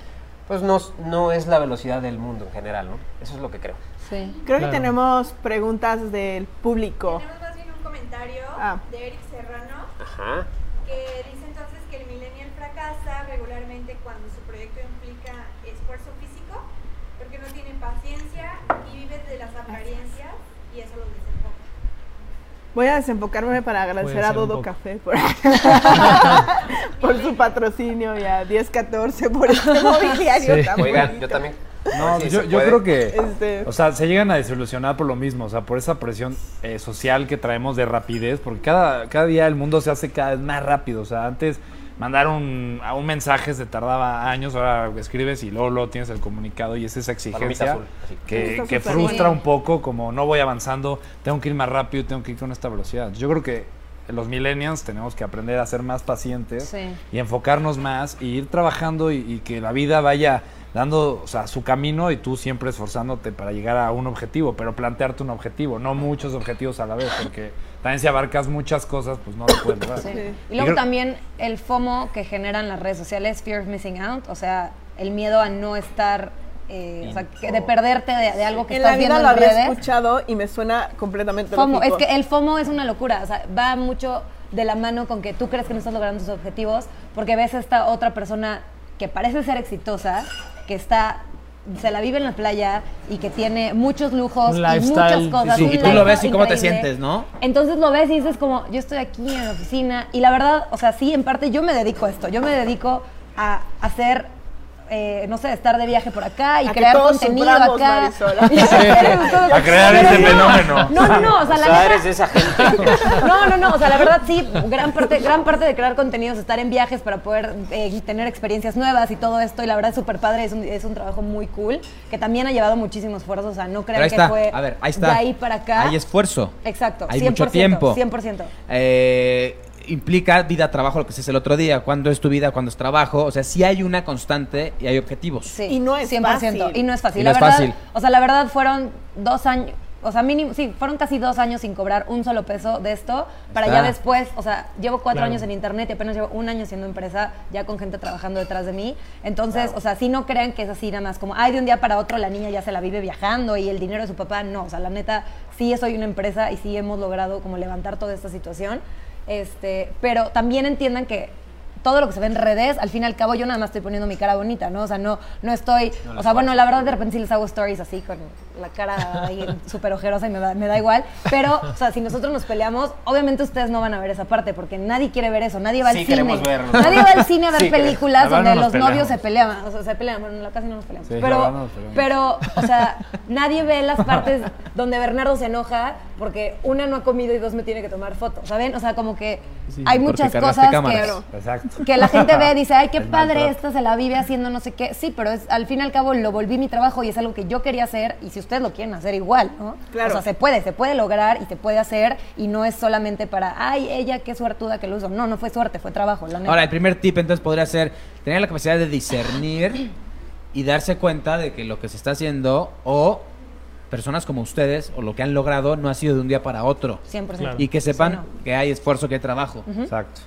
pues no, no es la velocidad del mundo en general, ¿no? Eso es lo que creo. Sí. Creo Claro. que tenemos preguntas del público. Tenemos más bien un comentario Ah. de Eric Serrano Ajá. que dice entonces que el millennial fracasa regularmente cuando su proyecto implica esfuerzo físico porque no tiene paciencia y vive de las apariencias y eso los desenfoca. Voy a desenfocarme para agradecer a Dodo. Café por, por su patrocinio y a 1014 por este mobiliario Sí. tan Oigan, bonito. yo también. No, Sí, yo, yo creo que, Este- o sea, se llegan a desilusionar por lo mismo, o sea, por esa presión eh, social que traemos de rapidez, porque cada, cada día el mundo se hace cada vez más rápido, o sea, antes mandar un, a un mensaje se tardaba años, ahora escribes y luego, luego tienes el comunicado y es esa exigencia azul, que, que frustra bien. un poco, como no voy avanzando, tengo que ir más rápido, tengo que ir con esta velocidad. Yo creo que los millennials tenemos que aprender a ser más pacientes Sí. y enfocarnos más y ir trabajando y, y que la vida vaya dando o sea, su camino y tú siempre esforzándote para llegar a un objetivo, pero plantearte un objetivo, no muchos objetivos a la vez, porque también si abarcas muchas cosas, pues no lo puedes lograr. Sí. Y luego creo- también el FOMO que generan las redes sociales, Fear of Missing Out, o sea, el miedo a no estar, eh, o sea, que de perderte de, de algo que en estás la vida viendo lo en había escuchado y me suena completamente FOMO, es lógico. que el FOMO es una locura, o sea, va mucho de la mano con que tú crees que no estás logrando tus objetivos porque ves a esta otra persona que parece ser exitosa, que está se la vive en la playa y que tiene muchos lujos y muchas cosas. sí, y tú lo ves y cómo te sientes, ¿no? Entonces lo ves y dices como, yo estoy aquí en la oficina y la verdad, o sea, sí, en parte yo me dedico a esto, yo me dedico a hacer, eh, no sé, estar de viaje por acá y A que crear todos contenido acá. Marisol. A crear Pero este no, fenómeno. No, no, no, o sea, O la sea, neta- eres de esa gente. no, no, no, o sea, la verdad sí, gran parte, gran parte de crear contenidos, estar en viajes para poder eh, tener experiencias nuevas y todo esto, y la verdad es súper padre, es un, es un trabajo muy cool, que también ha llevado muchísimo esfuerzo, o sea, no crean que está, fue a ver, ahí está. de ahí para acá. Hay esfuerzo. Exacto, Hay 100%, mucho tiempo. 100%. Eh, implica vida, trabajo, lo que se es el otro día. ¿Cuándo es tu vida? ¿Cuándo es trabajo? O sea, sí hay una constante y hay objetivos. Sí, Y no es 100%, fácil. Y no es fácil. Y no la es verdad, fácil. O sea, la verdad fueron dos años, o sea, mínimo, sí, fueron casi dos años sin cobrar un solo peso de esto, para Está. ya después, o sea, llevo cuatro Claro. años en internet y apenas llevo un año siendo empresa, ya con gente trabajando detrás de mí. Entonces, o sea, sí no crean que es así nada más como, ay, de un día para otro la niña ya se la vive viajando y el dinero de su papá, no, o sea, la neta, sí soy una empresa y sí hemos logrado como levantar toda esta situación. Este, pero también entiendan que todo lo que se ve en redes, al fin y al cabo yo nada más estoy poniendo mi cara bonita, ¿no? O sea, no, no estoy, o sea, bueno, la verdad de repente sí les hago stories así con la cara ahí súper ojerosa y me da, me da igual, pero, o sea, si nosotros nos peleamos, obviamente ustedes no van a ver esa parte porque nadie quiere ver eso, nadie va Sí al cine. queremos verlo. Nadie va al cine a ver Sí, películas La donde no los novios peleamos. se pelean, o sea, se pelean, bueno, casi no nos peleamos, Sí, la pero, no nos peleamos. pero, o sea, nadie ve las partes donde Bernardo se enoja porque una no ha comido y dos me tiene que tomar fotos, ¿saben? O sea, como que Sí, hay muchas cosas cámaras. que, Exacto. Que la gente ve, dice, ay, qué El padre maltrato. esta se la vive haciendo no sé qué. Sí, pero es, al fin y al cabo lo volví mi trabajo y es algo que yo quería hacer y si ustedes lo quieren hacer igual, ¿no? Claro. O sea, se puede, se puede lograr y se puede hacer y no es solamente para, ay, ella qué suertuda que lo hizo. No, no fue suerte, fue trabajo, la neta. Ahora, el primer tip entonces podría ser tener la capacidad de discernir y darse cuenta de que lo que se está haciendo o personas como ustedes o lo que han logrado no ha sido de un día para otro. 100%. Claro. Y que sepan Sí, no. que hay esfuerzo, que hay trabajo. Exacto.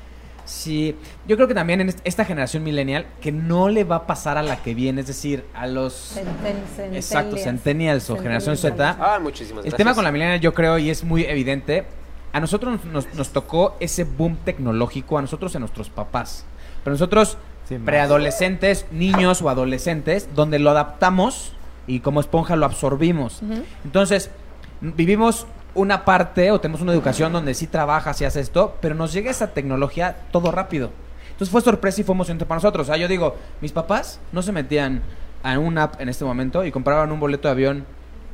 Sí, yo creo que también en est- esta generación millennial que no le va a pasar a la que viene, es decir, a los... Centen- Exacto, centennials. o generación. Z. Ah, muchísimas El gracias. tema con la millennial yo creo, y es muy evidente, a nosotros nos, nos tocó ese boom tecnológico, a nosotros y a nuestros papás. Pero nosotros, Sí, preadolescentes, niños o adolescentes, donde lo adaptamos y como esponja lo absorbimos. Entonces, vivimos una parte o tenemos una educación donde sí trabajas y haces esto, pero nos llega esa tecnología todo rápido. Entonces fue sorpresa y fue emocionante para nosotros. O sea, yo digo, mis papás no se metían a una app en este momento y compraban un boleto de avión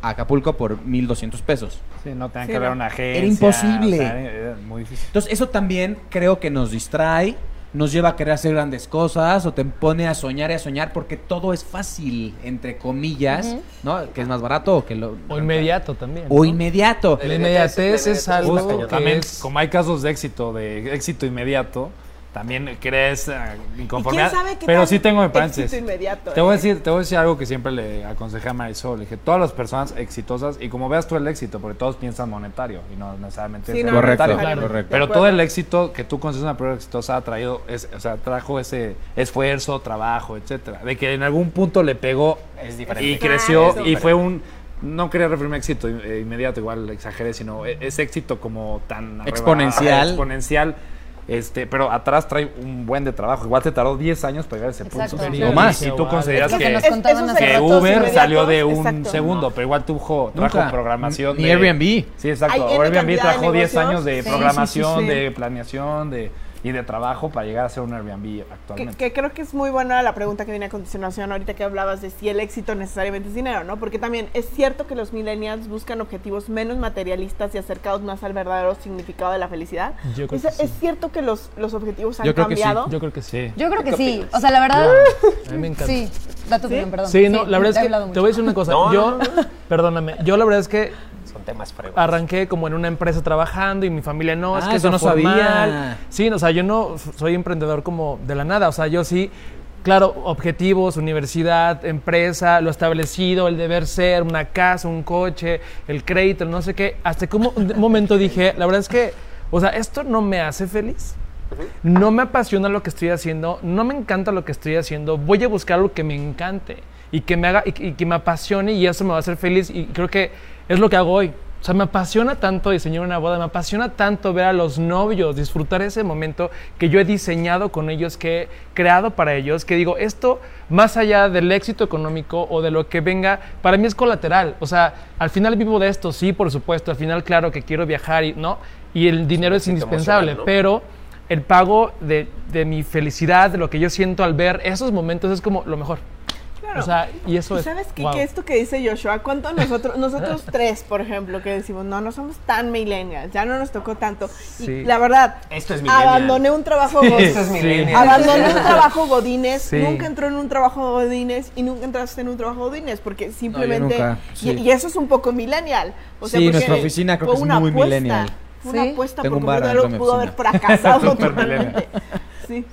a Acapulco por 1200 pesos. Sí, no tengan Sí, que ver una agencia. Era imposible. o sea, era muy difícil. Entonces eso también creo que nos distrae, nos lleva a querer hacer grandes cosas o te pone a soñar y a soñar porque todo es fácil, entre comillas, ¿no? Que es más barato o que lo... O inmediato también. O ¿no? inmediato. La inmediatez es algo Justo, que también, es- como hay casos de éxito, de éxito inmediato, también crees ¿Y quién inconformidad. sabe qué Pero sí tengo mi éxito paréntesis. inmediato, Te voy a eh? decir, te voy a decir algo que siempre le aconsejé a Marisol. Le dije, todas las personas exitosas, y como veas tú el éxito, porque todos piensan monetario y no necesariamente Sí, es no, Correcto, monetario. correcto. Pero todo el éxito que tú consideras una persona exitosa ha traído, es, o sea, trajo ese esfuerzo, trabajo, etcétera. De que en algún punto le pegó Es diferente. y Ah, creció eso. y fue un no quería referirme a éxito eh, inmediato, igual exageré, sino e- ese éxito como tan arreba- Exponencial. exponencial. Este, pero atrás trae un buen de trabajo. Igual te tardó 10 años para llegar a ese punto. Sí. O más. Y tú consideras Es que Uber salió de un exacto. segundo, pero igual tuvo, trajo Nunca. programación. Ni de- Airbnb. Sí, exacto. Airbnb trajo 10 negocios. años de Sí, sí, programación, sí, sí. de planeación de, y de trabajo para llegar a ser un Airbnb Que, actualmente. que creo que es muy buena la pregunta que viene a continuación ahorita que hablabas de si el éxito necesariamente es dinero, ¿no? Porque también es cierto que los millennials buscan objetivos menos materialistas y acercados más al verdadero significado de la felicidad. Yo creo es, que sí. es cierto que los, los objetivos han Yo creo que sí. cambiado. Yo creo que sí. Yo creo que ¿Qué sí. O sea, la verdad. A mí me encanta. Sí, da tu opinión, perdón. Sí, no, la verdad es que te voy a decir una cosa. No, yo, perdóname, yo la verdad es que Son temas fregos. arranqué como en una empresa trabajando y mi familia no, es Ah, que eso no sabía. Sí, o sea, yo no soy emprendedor como de la nada, o sea, yo sí, claro, objetivos, universidad, empresa, lo establecido, el deber ser, una casa, un coche, el crédito, no sé qué, hasta que un mo- un momento dije, la verdad es que, o sea, esto no me hace feliz. No me apasiona lo que estoy haciendo, no me encanta lo que estoy haciendo, voy a buscar algo que me encante y que me haga y, y que me apasione y eso me va a hacer feliz y creo que es lo que hago hoy. O sea, me apasiona tanto diseñar una boda, me apasiona tanto ver a los novios, disfrutar ese momento que yo he diseñado con ellos, que he creado para ellos, que digo, esto más allá del éxito económico o de lo que venga, para mí es colateral. O sea, al final vivo de esto, sí, por supuesto, al final claro que quiero viajar y no, y el dinero es éxito indispensable, ¿no? pero el pago de, de mi felicidad, de lo que yo siento al ver esos momentos es como lo mejor. Claro. O sea, y eso ¿Y es. sabes qué? wow. Que esto que dice Joshua, ¿cuánto nosotros, nosotros tres, por ejemplo, que decimos, no, no somos tan millennials, ya no nos tocó tanto? Y Sí. la verdad, Esto es millennial. abandoné un trabajo Sí. godines. Esto es Sí. millennial. Abandoné un trabajo godines, Sí. nunca entró en un trabajo godines y nunca entraste en un trabajo godines porque simplemente nunca, y, sí. y eso es un poco millennial. O sea, Sí, porque nuestra oficina creo fue que es una muy apuesta, millennial. Fue una Sí. apuesta Tengo por un bar mi pudo haber fracasado totalmente. Sí.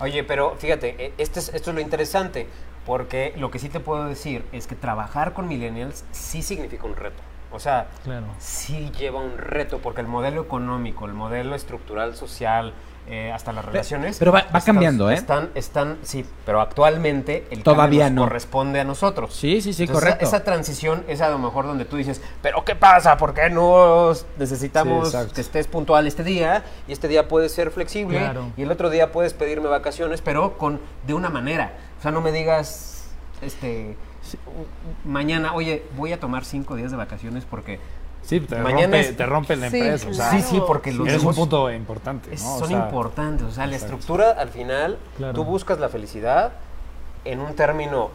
Oye, pero fíjate, eh, este es- esto es lo interesante, porque lo que sí te puedo decir es que trabajar con millennials sí significa un reto. O sea, Claro. sí lleva un reto, porque el modelo económico, el modelo estructural, social, eh, hasta las relaciones... pero va- va cambiando, ¿eh? Están, están, sí, pero actualmente el Todavía no. corresponde a nosotros. Sí, sí, sí, Entonces, correcto. Esa, esa transición es a lo mejor donde tú dices, pero ¿qué pasa? ¿Por qué no necesitamos Sí, que estés puntual este día? Y este día puede ser flexible Claro. y el otro día puedes pedirme vacaciones, pero con de una manera. O sea, no me digas, este, mañana, oye, voy a tomar cinco días de vacaciones porque Sí, te, Mañana rompe, es- te rompe la Sí, empresa. O sea, sí, sí, porque los eres un punto importante. es- ¿no? O son sea, importantes. O sea, la exacto. estructura al final, Claro. tú buscas la felicidad en un término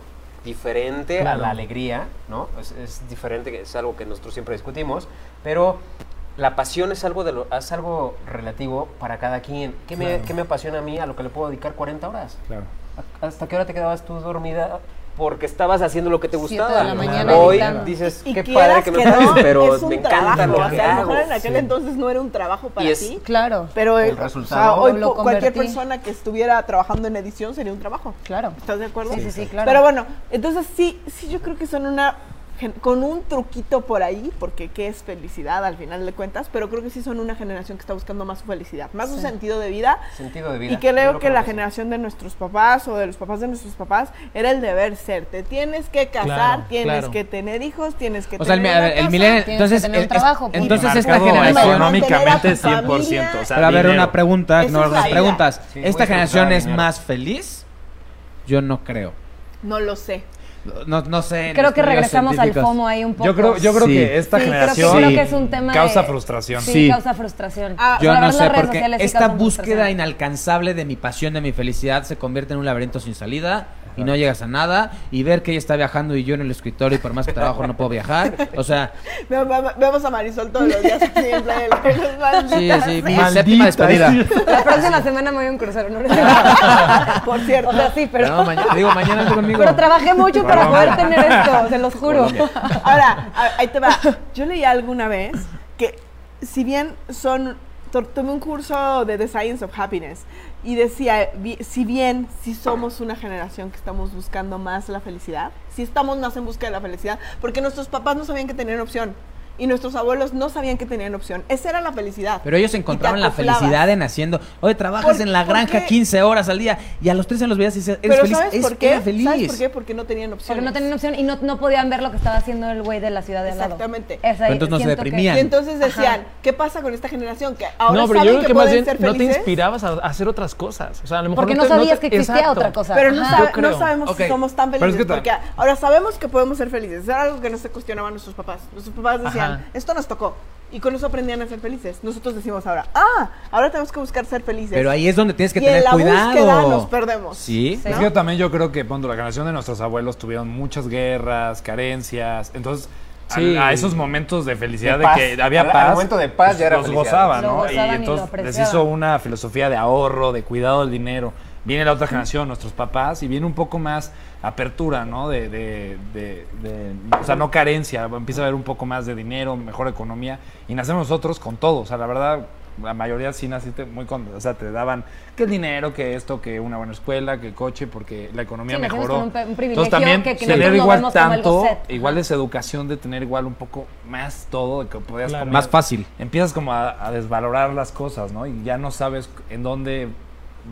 diferente a la alegría, ¿no? Es, es diferente, que es algo que nosotros siempre discutimos, pero la pasión es algo, de lo, es algo relativo para cada quien. ¿Qué, me, qué me apasiona a mí a lo que le puedo dedicar 40 horas? Claro. ¿A- ¿Hasta qué hora te quedabas tú dormida? Porque estabas haciendo lo que te gustaba. de la mañana Hoy editando. dices, Y qué padre que me pagues, no, pero es un me encanta trabajo. lo o que sea, a lo mejor hago. en aquel Sí. entonces no era un trabajo para es- ti. Claro, Pero El o sea, resultado- hoy Lo cualquier convertí. persona que estuviera trabajando en edición sería un trabajo. claro. ¿Estás de acuerdo? Sí, sí, sí, claro. Pero bueno, entonces sí, sí, yo creo que son una con un truquito por ahí, porque qué es felicidad al final de cuentas, pero creo que sí son una generación que está buscando más su felicidad, más su Sí. sentido de vida. Sentido de vida. Y creo que la que sí. generación de nuestros papás o de los papás de nuestros papás era el deber ser. Te tienes que casar, Claro, tienes claro. que tener hijos, tienes que O sea, el, tener el tienes que entonces, tener un trabajo, es- entonces esta generación, económicamente económicamente Mantener a tu 100%. familia. O sea, pero a ver, dinero. una pregunta, no, unas preguntas. Sí, ¿Esta generación es dinero. más feliz? Yo no creo. No lo sé. No, no sé. Creo que regresamos al. FOMO ahí un poco. Yo creo, yo creo Sí. que esta Sí, creo que- generación creo que es un tema causa de- frustración. Sí, Sí. causa frustración. Ah, Yo no sé, porque esta búsqueda inalcanzable de mi pasión, de mi felicidad, se convierte en un laberinto sin salida y no llegas a nada. Y ver que ella está viajando y yo en el escritorio y por más que trabajo no puedo viajar. O sea, Ve- ve- Vemos a Marisol todos los días así en Playa del Carmen, sí, maldita sí, mi séptima despedida. La próxima semana me voy a un crucero, ¿no? Por cierto. O sea, sí, pero... No, mañana, digo, mañana ando conmigo. Pero trabajé mucho para poder tener esto, se los juro. Ahora, ahí te va. Yo leí alguna vez que si bien son to- tomé un curso de The Science of Happiness y decía, si bien si somos una generación que estamos buscando más la felicidad, si estamos más en busca de la felicidad, porque nuestros papás no sabían que tenían opción y nuestros abuelos no sabían que tenían opción. Esa era la felicidad. Pero ellos encontraron la felicidad en haciendo. Oye, trabajas ¿Por- en la granja qué? 15 horas al día y a los tres en los veías y dices, ¿eres Pero feliz? ¿sabes Es- por qué? era feliz. ¿Sabes por qué? Porque no tenían opción. Porque no tenían opción y no, no podían ver lo que estaba haciendo el güey de la ciudad de al lado. Exactamente. Esa- entonces no se que- deprimían. Y entonces decían, Ajá. ¿qué pasa con esta generación? Que ahora No, pero yo creo que, que más pueden bien ser no te felices, inspirabas a, hacer otras cosas. O sea, a lo mejor Porque no te- sabías te- que existía Exacto. otra cosa. Pero no, creo. no sabemos Ok. si somos tan felices. porque ahora sabemos que podemos ser felices. Era algo que no se cuestionaban nuestros papás. Nuestros papás decían, Esto nos tocó. Y con eso aprendían a ser felices. Nosotros decimos ahora, ah, ahora tenemos que buscar ser felices. Pero ahí es donde tienes que y tener en la cuidado. búsqueda nos perdemos. Sí. Sí. Es que yo también yo creo que cuando la generación de nuestros abuelos tuvieron muchas guerras, carencias, entonces a- Sí. a, esos momentos de felicidad De de, paz. que había Al- al paz, momento de paz ya era los felicidad. gozaban, Lo ¿no? gozaban y lo entonces les apreciaban. hizo una filosofía de ahorro, de cuidado del dinero. Viene la otra generación, nuestros papás, y viene un poco más apertura, ¿no? De, de, de- de- o sea, no carencia, empieza a haber un poco más de dinero, mejor economía, y nacemos nosotros con todo, o sea, la verdad, la mayoría sí naciste muy con, o sea, te daban que el dinero, que esto, que una buena escuela, que el coche, porque la economía Sí, mejoró. con un un privilegio Entonces también que- que tener igual tanto, igual Ajá. es educación de tener igual un poco más todo, de que podías Claro. comer Más fácil. empiezas como a, a desvalorar las cosas, ¿no? Y ya no sabes en dónde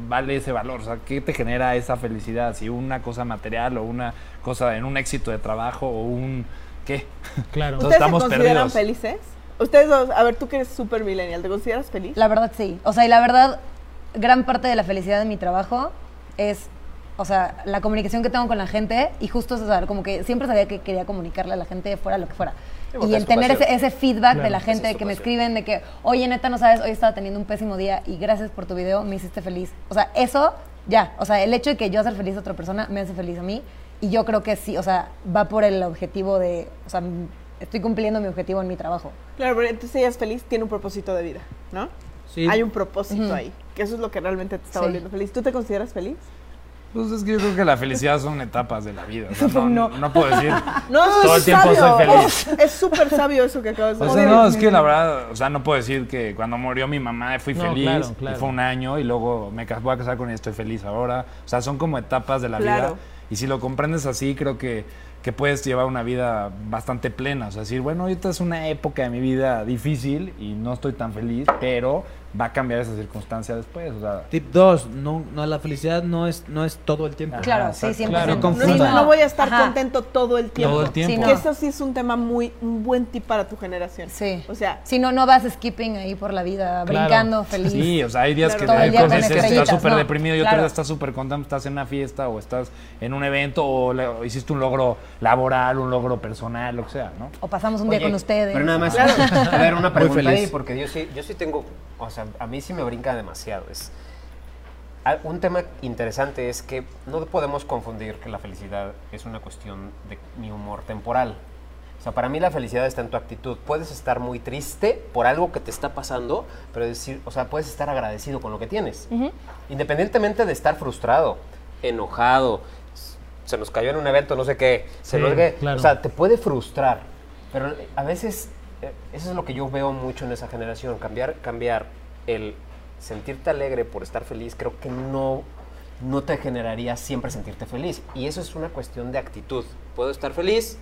vale ese valor, o sea, qué te genera esa felicidad, si una cosa material o una cosa en un éxito de trabajo o un qué. Claro. Entonces, ¿Ustedes estamos se consideran perdidos. felices? Ustedes dos, a ver, tú que eres super millennial, ¿te consideras feliz? La verdad sí. O sea, y la verdad, gran parte de la felicidad de mi trabajo es, o sea, la comunicación que tengo con la gente y justo, o sea, como que siempre sabía que quería comunicarle a la gente fuera lo que fuera. Y el tener ese, feedback de la gente es que me escriben de que, oye, neta, no sabes, hoy estaba teniendo un pésimo día y gracias por tu video, me hiciste feliz. O sea, eso, ya. O sea, el hecho de que yo hacer feliz a otra persona me hace feliz a mí. Y yo creo que sí, o sea, va por el objetivo de, o sea, estoy cumpliendo mi objetivo en mi trabajo. Claro, pero entonces ella es feliz, tiene un propósito de vida, ¿no? Sí. Hay un propósito ahí, que eso es lo que realmente te está Sí. volviendo feliz. ¿Tú te consideras feliz? Pues es que yo creo que la felicidad son etapas de la vida, o sea, no, No. no puedo decir No, todo es el tiempo sabio. soy feliz. Es súper sabio eso que acabas de O decir. sea, no, es que la verdad, o sea, no puedo decir que cuando murió mi mamá fui No, feliz, claro, claro. y fue un año, y luego me voy a casar con ella, estoy feliz ahora. O sea, son como etapas de la Claro. vida. Y si lo comprendes así, creo que, que puedes llevar una vida bastante plena. O sea, decir, bueno, ahorita es una época de mi vida difícil y no estoy tan feliz, pero va a cambiar esa circunstancia después. O sea, Tip 2, no, no, la felicidad no es, no es todo el tiempo. Claro, sí, siempre. Claro. No No, confundan. no voy a estar Ajá. contento todo el tiempo. Todo el tiempo. Sí, Que no. eso sí es un tema muy, un buen tip para tu generación. Sí. O sea, Si no, no vas skipping ahí por la vida, Claro. brincando, feliz. Sí, o sea, hay días Claro. que que estrellitas, estás súper no, deprimido y otro claro. día estás súper contento, estás en una fiesta o estás en un evento o, le- o hiciste un logro laboral, un logro personal, lo que sea, ¿no? O pasamos un día con ustedes. Pero nada más, a ver, una pregunta feliz. ahí, porque yo sí, yo sí tengo, o sea, a mí sí me brinca demasiado. Es, a- un tema interesante es que no podemos confundir que la felicidad es una cuestión de mi humor temporal. O sea, para mí la felicidad está en tu actitud. Puedes estar muy triste por algo que te está pasando, pero decir, o sea, puedes estar agradecido con lo que tienes. Independientemente de estar frustrado, enojado, se nos cayó en un evento, no sé qué, se Sí, nos claro. o sea, te puede frustrar, pero a veces eh, eso es lo que yo veo mucho en esa generación, cambiar, cambiar el sentirte alegre por estar feliz, creo que no, no te generaría siempre sentirte feliz. Y eso es una cuestión de actitud. Puedo estar feliz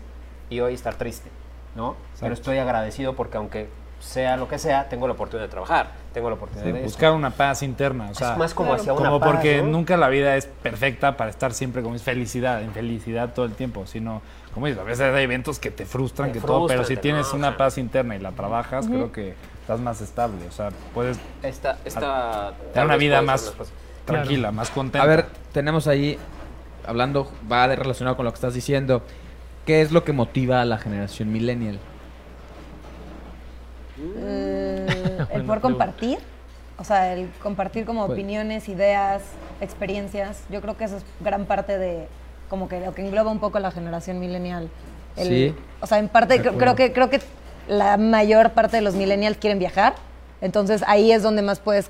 y hoy estar triste, ¿no? Pero estoy agradecido porque aunque sea lo que sea, tengo la oportunidad de trabajar, tengo la oportunidad de Buscar una paz interna, o sea, es más como hacia una como paz, porque ¿no? nunca la vida es perfecta para estar siempre es felicidad, en felicidad todo el tiempo, sino, como dices, a veces hay eventos que te frustran, Te que todo, pero si tienes enojan. una paz interna y la trabajas, creo que estás más estable, o sea, puedes Esta, esta, tener tal una vida más tranquila, más contenta. A ver, tenemos ahí hablando, va de relacionado con lo que estás diciendo. ¿Qué es lo que motiva a la generación millennial? Eh, el poder compartir, o sea, el compartir como Pues- opiniones, ideas, experiencias. Yo creo que eso es gran parte de como que lo que engloba un poco la generación millennial. El- Sí. O sea, en parte creo que creo que la mayor parte de los millennials quieren viajar, entonces ahí es donde más puedes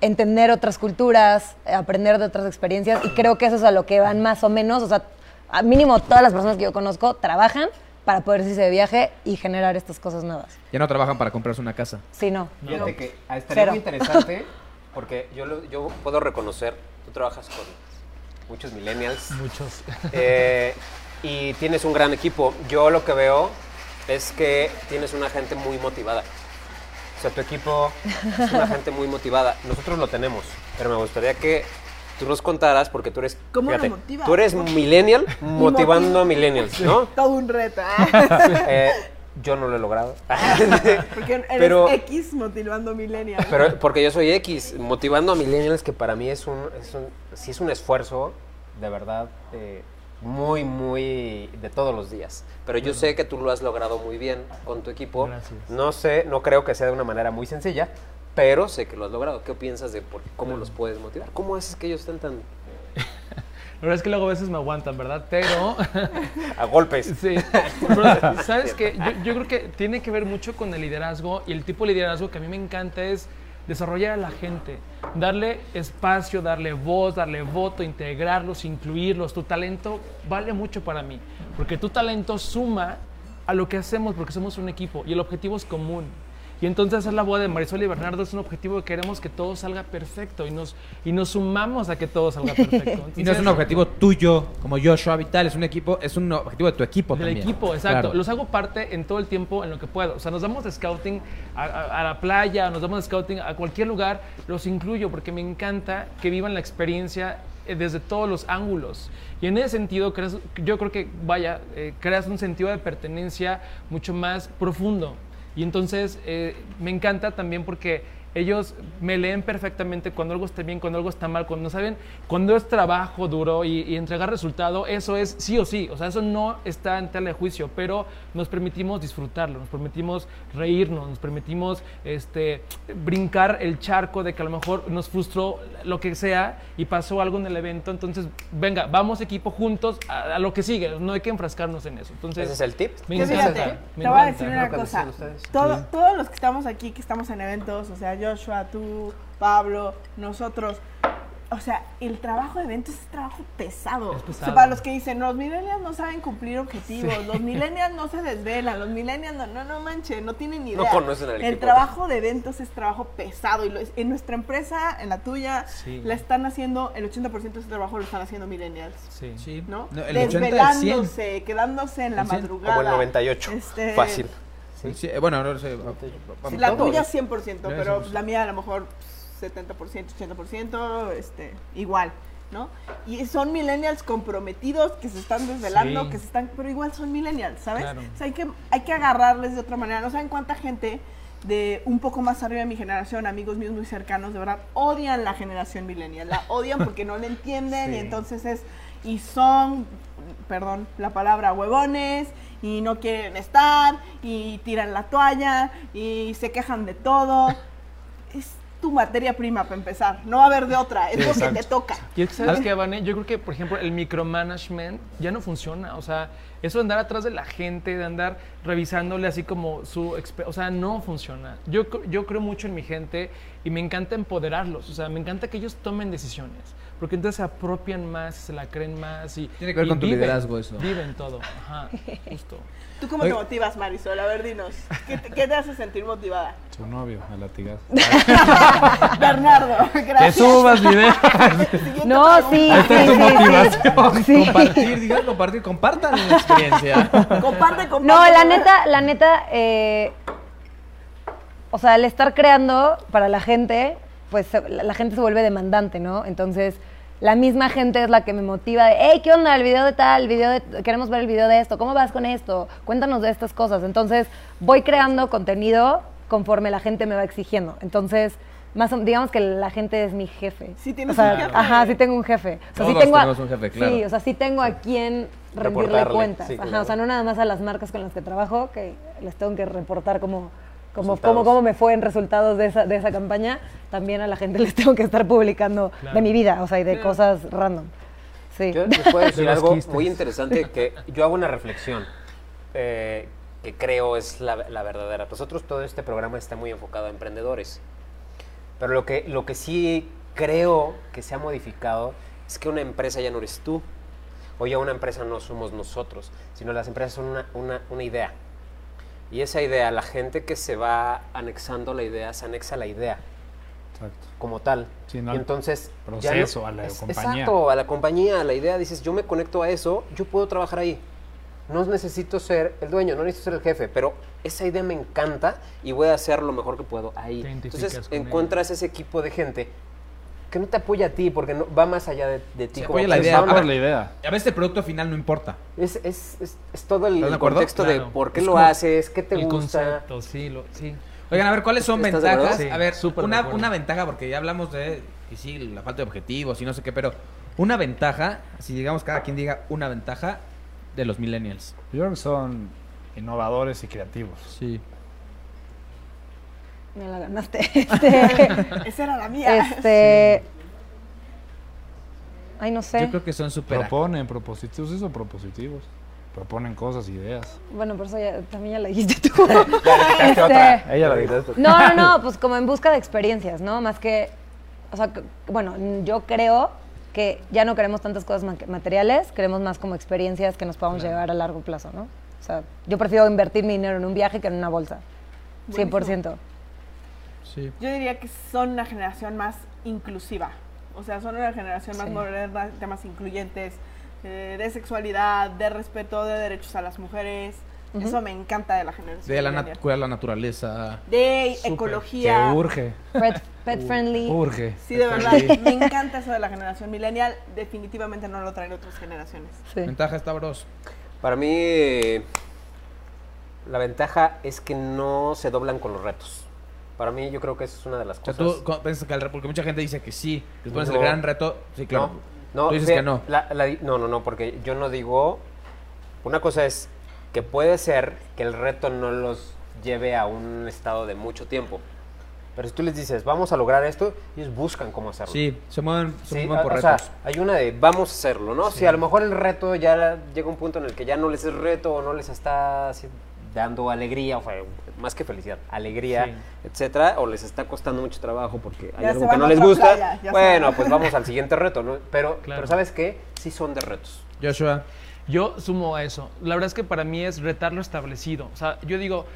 entender otras culturas, aprender de otras experiencias y creo que eso es a lo que van más o menos, o sea, a mínimo todas las personas que yo conozco trabajan para poder irse de viaje y generar estas cosas nuevas. Ya no trabajan para comprarse una casa. Sí, no. Fíjate que ah, estaría Cero. muy interesante porque yo, lo- yo puedo reconocer, tú trabajas con muchos millennials Muchos. eh, y tienes un gran equipo. Yo lo que veo es que tienes una gente muy motivada. O sea, tu equipo es una gente muy motivada. Nosotros lo tenemos, pero me gustaría que tú nos contaras, porque tú eres, ¿Cómo fíjate, motivas? tú eres millennial motivando a millennials, ¿no? Todo un reto. Eh, yo no lo he logrado. Porque eres Pero- X motivando millennials. Pero porque yo soy X, motivando a millennials que para mí es un, es un sí es un esfuerzo de verdad eh, muy muy de todos los días. Pero yo sé que tú lo has logrado muy bien con tu equipo. Gracias. No sé, no creo que sea de una manera muy sencilla, pero sé que lo has logrado. ¿Qué piensas de por, cómo los puedes motivar? ¿Cómo haces que ellos estén tan La verdad es que luego a veces me aguantan, ¿verdad? Pero a golpes? Sí, pero, ¿sabes qué? Yo, yo creo que tiene que ver mucho con el liderazgo y el tipo de liderazgo que a mí me encanta es desarrollar a la gente, darle espacio, darle voz, darle voto, integrarlos, incluirlos. Tu talento vale mucho para mí, porque tu talento suma a lo que hacemos porque somos un equipo y el objetivo es común. Y entonces hacer la boda de Marisol y Bernardo es un objetivo que queremos que todo salga perfecto y nos, y nos sumamos a que todo salga perfecto. Y no es un objetivo tuyo, como Joshua Vital, es un equipo, es un objetivo de tu equipo del también. equipo, exacto. Claro. Los hago parte en todo el tiempo en lo que puedo. O sea, nos damos de scouting a, a- a la playa, nos damos de scouting a cualquier lugar, los incluyo porque me encanta que vivan la experiencia eh, desde todos los ángulos. Y en ese sentido, creas- yo creo que, vaya, eh, creas un sentido de pertenencia mucho más profundo. Y entonces eh, me encanta también porque ellos me leen perfectamente cuando algo está bien, cuando algo está mal, cuando no saben, cuando es trabajo duro y, y entregar resultado, eso es sí o sí, o sea, eso no está en tela de juicio, pero nos permitimos disfrutarlo, nos permitimos reírnos, nos permitimos este, brincar el charco de que a lo mejor nos frustró lo que sea y pasó algo en el evento, entonces, venga, vamos equipo juntos a, a lo que sigue, no hay que enfrascarnos en eso. Entonces, Ese es el tip. me Que encanta, fíjate, me te voy a decir una cosa. Todo- Todos los que estamos aquí, que estamos en eventos, o sea, Joshua, tú, Pablo, nosotros, o sea, el trabajo de eventos es trabajo pesado. Es O pesado. sea, para los que dicen, los millennials no saben cumplir objetivos, los millennials no se desvelan, los millennials no, no, no manches, no tienen ni No idea. conocen al El equipo. trabajo de eventos es trabajo pesado y lo en nuestra empresa, en la tuya, Sí. la están haciendo, el 80% de ese trabajo lo están haciendo millennials. Sí. Sí. ¿no? No, el 80 al 100. Desvelándose, quedándose en la El 100. madrugada. Como el 98. Este, Fácil. Sí, eh, bueno, no sé. Vamos. la tuya 100%, pero la mía a lo mejor 70%, 80%, este, igual, ¿no? Y son millennials comprometidos que se están desvelando, Sí. que se están, pero igual son millennials, ¿sabes? Claro. O sea, hay que, hay que agarrarles de otra manera. No saben cuánta gente de un poco más arriba de mi generación, amigos míos muy cercanos, de verdad, odian la generación millennial. La odian porque no la entienden y entonces es, y son, perdón la palabra, huevones y no quieren estar y tiran la toalla y se quejan de todo. Es tu materia prima para empezar. No va a haber de otra. Es lo que te toca. Y es que, ¿sabes qué, Vane? Yo creo que, por ejemplo, el micromanagement ya no funciona. O sea, eso de andar atrás de la gente, de andar revisándole así como su... O sea, no funciona. Yo, yo creo mucho en mi gente y me encanta empoderarlos. O sea, me encanta que ellos tomen decisiones. Porque entonces se apropian más, se la creen más y... Tiene que ver con tu viven, liderazgo eso. Viven todo. Ajá, justo. ¿Tú cómo te Oye. motivas, Marisol? A ver, dinos. ¿Qué te, qué te hace sentir motivada? Su novio, a latigazo. Bernardo, Que gracias. subas videos. No, sí, Ahí está sí, tu sí, motivación. sí. Compartir, digan compartir, compartan la experiencia. Comparte, comparte. No, la neta, la neta, eh, o sea, el estar creando para la gente, pues la gente se vuelve demandante, ¿no? Entonces, la misma gente es la que me motiva de, hey, ¿qué onda? El video de tal, el video de, queremos ver el video de esto, ¿cómo vas con esto? Cuéntanos de estas cosas. Entonces, voy creando contenido conforme la gente me va exigiendo. Entonces, más, o- digamos que la gente es mi jefe. Sí tienes O sea, un jefe. Ajá, sí tengo un jefe. O sea, sí tengo a- tenemos un jefe, claro. Sí, o sea, sí tengo a quien rendirle Reportarle, cuentas. sí, Ajá, claro. o sea, no nada más a las marcas con las que trabajo, que les tengo que reportar cómo, cómo, Resultados. cómo, cómo me fue en resultados de esa, de esa campaña. También a la gente les tengo que estar publicando de mi vida, o sea, y de cosas random. Sí. Yo les puedo decir algo quistes. muy interesante que yo hago una reflexión eh, que creo es la, la verdadera. Nosotros todo este programa está muy enfocado a emprendedores. Pero lo que, lo que sí creo que se ha modificado es que una empresa ya no eres tú. O ya una empresa no somos nosotros, sino las empresas son una, una, una idea. Y esa idea, la gente que se va anexando la idea, se anexa a la idea Exacto. como tal. Sí, no y entonces proceso, a la es- compañía. Exacto, a la compañía, a la idea. Dices, yo me conecto a eso, yo puedo trabajar ahí. No necesito ser el dueño, no necesito ser el jefe, pero esa idea me encanta y voy a hacer lo mejor que puedo ahí. Entonces encuentras ese equipo de gente que no te apoya a ti porque no, va más allá de, de ti Se como apoya la idea. A ver, la idea. A veces el producto final no importa. Es, es, es, es todo el, contexto de por qué Es lo haces, qué te el gusta. concepto, sí, lo, sí. Oigan, a ver, ¿cuáles son ventajas? Sí, a ver, una, una ventaja, porque ya hablamos de, y sí, la falta de objetivos y no sé qué, pero una ventaja, si digamos cada quien diga una ventaja de los millennials. Yo creo que son innovadores y creativos. Sí. Me la ganaste. Este, Esa era la mía. este. Ay, no sé. Yo creo que son súper... Proponen propositivos, sí son propositivos. Proponen cosas, ideas. Bueno, por eso ya, también ya la dijiste tú. Este, otra. Ella la dijo. No, no, no, pues como en busca de experiencias, ¿no? Más que, o sea, que- bueno, yo creo que ya no queremos tantas cosas ma- materiales, queremos más como experiencias que nos podamos llevar a largo plazo, ¿no? O sea, yo prefiero invertir mi dinero en un viaje que en una bolsa. 100%. Sí. Yo diría que son una generación más inclusiva. O sea, son una generación más Sí. moderna, temas incluyentes, eh, de sexualidad, de respeto de derechos a las mujeres. Eso me encanta de la generación. De la, nat- millennial. cuidar la naturaleza. de ecología. Que urge, Pet, pet friendly. urge. Sí, de verdad. Me encanta eso de la generación millennial. Definitivamente no lo traen otras generaciones. Sí. Ventaja está bros. Para mí, la ventaja es que no se doblan con los retos. Para mí, yo creo que eso es una de las O sea, cosas. tú piensas que el re- porque mucha gente dice que sí, que pones No. el gran reto. Sí, claro. No, no, Tú dices que no. la- la no, no, no, porque yo no digo. Una cosa es que puede ser que el reto no los lleve a un estado de mucho tiempo. Pero si tú les dices, vamos a lograr esto, ellos buscan cómo hacerlo. Sí, se mueven, se Sí, mueven por o sea, retos. hay una de vamos a hacerlo, ¿no? Si a lo mejor el reto ya llega un punto en el que ya no les es reto o no les está dando alegría, o sea, más que felicidad, alegría, Sí. etcétera, o les está costando mucho trabajo porque hay Ya algo que no les gusta, playa, bueno, pues vamos al siguiente reto, ¿no? Pero, Claro. pero ¿sabes qué? Sí son de retos. Joshua. Yo sumo a eso. La verdad es que para mí es retar lo establecido. O sea, yo digo,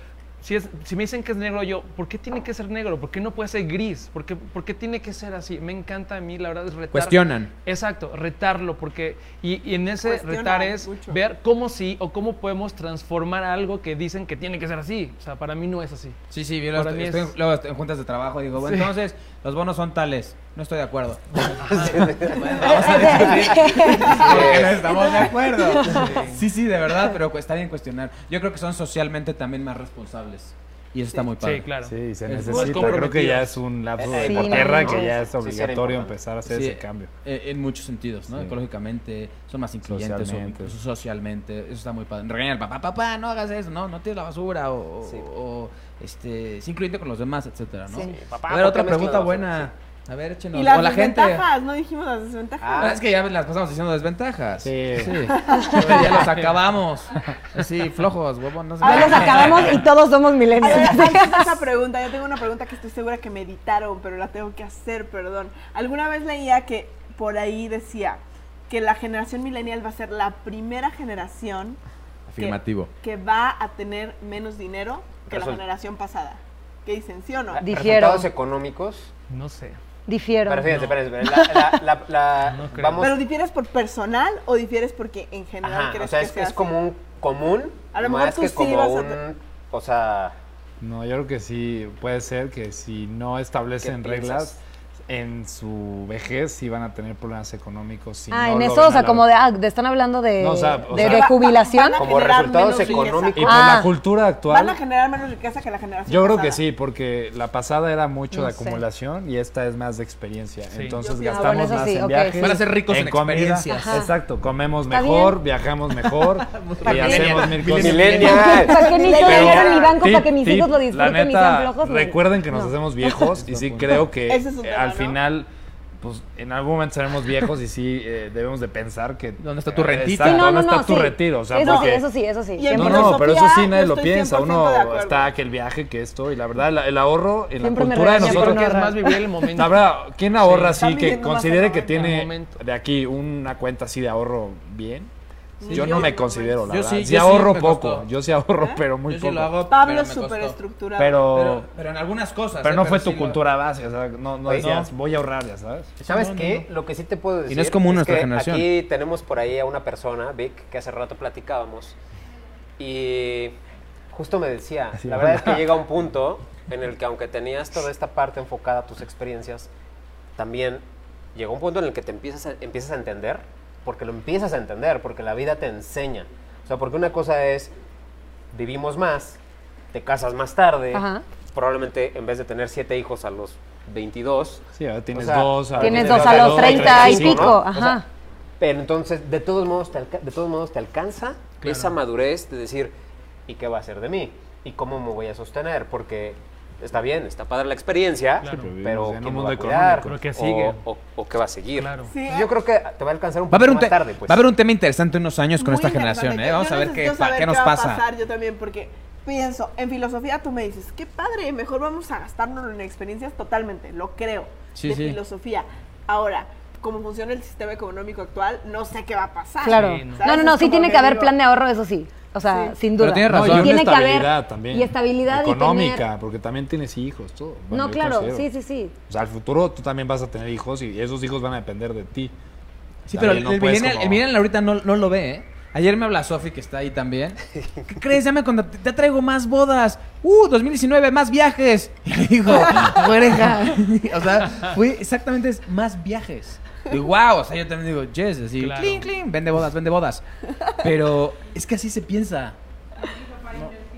si, es, si me dicen que es negro, yo, ¿por qué tiene que ser negro? ¿Por qué no puede ser gris? ¿Por qué, por qué tiene que ser así? Me encanta a mí, la verdad, es retar. Cuestionan. Exacto, retarlo, porque. Y, y en ese Cuestionan retar es mucho. ver cómo sí o cómo podemos transformar algo que dicen que tiene que ser así. O sea, para mí no es así. Sí, sí, yo Para estoy, mí estoy es- luego estoy en juntas de trabajo y digo, bueno, Sí. entonces los bonos son tales. No estoy de acuerdo. No estamos de acuerdo. Sí, sí, de verdad, pero está bien cuestionar. Yo creo que son socialmente también más responsables. Y eso está muy padre. Sí, claro. Sí, se Es necesita. Creo que ya es un lapso de Sí, tierra no, que ya es sí, obligatorio empezar a hacer Sí, ese cambio. eh, En muchos sentidos, ¿no? Sí. Ecológicamente, son más incluyentes, o Socialmente. incluso socialmente. Eso está muy padre. Regañar al papá, papá, no hagas eso, no, no tires la basura, o, o- Sí. o, este, es incluyente con los demás, etcétera, ¿no? Sí. Papá, a ver, ¿por otra pregunta basura? A ver, échenos. Y las o la gente. desventajas, no dijimos las desventajas. Ah, es que ya las pasamos diciendo desventajas. Sí. ya los acabamos. Sí, flojos, huevón. No se Ya los acabamos y todos somos de esa pregunta, yo tengo una pregunta que estoy segura que me editaron, pero la tengo que hacer, perdón. Alguna vez leía que por ahí decía que la generación millennial va a ser la primera generación que- Afirmativo. que, va a tener menos dinero que la generación pasada. ¿Qué dicen, sí o no? Difiero. Resultados económicos. No sé. Difiero. Pero fíjense, espérense, espérense, la- la- la- la- No vamos, ¿Pero difieres por personal o difieres porque en general ajá, crees o sea, que es, sea es como un común, A lo mejor más tú que sí como a un, o sea, No, yo creo que sí puede ser que si no establecen ¿Qué reglas, en su vejez sí van a tener problemas económicos. Si ah, no en eso, o a sea, la- como de, ah, de- están hablando de, No, o sea, o de, sea- de jubilación. Van a Como resultados económicos. Y por Ah. la cultura actual. Van a generar menos riqueza que la generación Yo creo que sí, porque la pasada era mucho No de sé. acumulación y esta es más de experiencia. Sí. Entonces Yo gastamos Ah, bueno, eso más sí, en viajes. Van a ser ricos en comida. experiencias. Exacto, comemos mejor, bien. viajamos mejor y hacemos mil cosas. Millennial. Para que ni yo Pero- diera mi banco, Tip, para que mis tip, hijos lo la disfruten y sean neta, flojos. Recuerden que nos no. hacemos viejos y sí creo que al. Final pues en algún momento seremos viejos y sí eh, debemos de pensar que ¿Dónde está tu rentita? Sí, no, no, ¿dónde está no, tu sí. retiro? O sea, eso sí, eso sí, eso sí. Y no, 100%. no, pero eso sí nadie lo piensa. 100% Uno está que el viaje, que esto, y la verdad, la- el ahorro en Siempre la cultura de nosotros. que es más vivir el momento. La verdad, ¿quién ahorra así que considere que tiene de aquí una cuenta así de ahorro bien? Sí, yo yo no me considero, la Yo verdad. sí, Sí, yo sí ahorro poco, costó. yo sí ahorro, ¿Eh? pero muy Yo poco. sí lo hago, Pablo pero es me súper costó. estructurado. Pero, Pero, pero en algunas cosas. pero ¿eh? no fue tu cultura base, o sea, no, no decías, no. voy a ahorrar, ya sabes. ¿Sabes No, no, qué? Lo que sí te puedo decir. no es común nuestra que generación. Aquí tenemos por ahí a una persona, Vic, que hace rato platicábamos. Y justo me decía, Así, la verdad es que llega un punto en el que aunque tenías toda esta parte enfocada a tus experiencias, también llegó un punto en el que te empiezas a, empiezas a entender, porque lo empiezas a entender, porque la vida te enseña. O sea, porque una cosa es, vivimos más, te casas más tarde, Ajá. probablemente en vez de tener siete hijos a los 22, Sí, ahora tienes O sea, dos. ahora Tienes dos a los 30 y 35, pico. ¿no? O Ajá. sea, pero entonces, de todos modos, te alca- de todos modos te alcanza esa madurez de decir, ¿y qué va a ser de mí? ¿Y cómo me voy a sostener? Porque está bien, está padre la experiencia, Claro. Pero un ¿quién va a cuidar? económico. Pero ¿qué O- sigue? O, o qué va a seguir? Claro. Sí, Yo creo que te va a alcanzar un Va a poco haber un, más tarde, pues. va a haber un tema interesante en unos años con Muy esta generación, ¿eh? Vamos a ver qué, saber qué nos va a pasa. pasar yo también, porque pienso, en filosofía tú me dices, qué padre, mejor vamos a gastarnos en experiencias totalmente, lo creo, Sí, de sí. filosofía. Ahora, como funciona el sistema económico actual, no sé qué va a pasar. Claro. Sí, no. no, no, sí tiene que haber digo, plan de ahorro, eso sí. O sea, Sí. sin Pero duda. No, y tiene que haber también. y estabilidad y económica, tener- porque también tienes hijos, todo. Bueno, No, claro, considero. sí, sí, sí. O sea, al futuro tú también vas a tener hijos y esos hijos van a depender de ti. Sí, pero el, no puedes millennial, como- el millennial ahorita no, no lo ve, ¿eh? Ayer me habla Sofi, que está ahí también. ¿Qué crees? Ya me ya traigo más bodas. ¡Uh! 2019, más viajes. Y le digo, oreja. o sea, fue exactamente es más viajes. Y wow, o sea, yo también digo, yes, así, Claro. clean, clean, vende bodas, vende bodas. Pero es que así se piensa.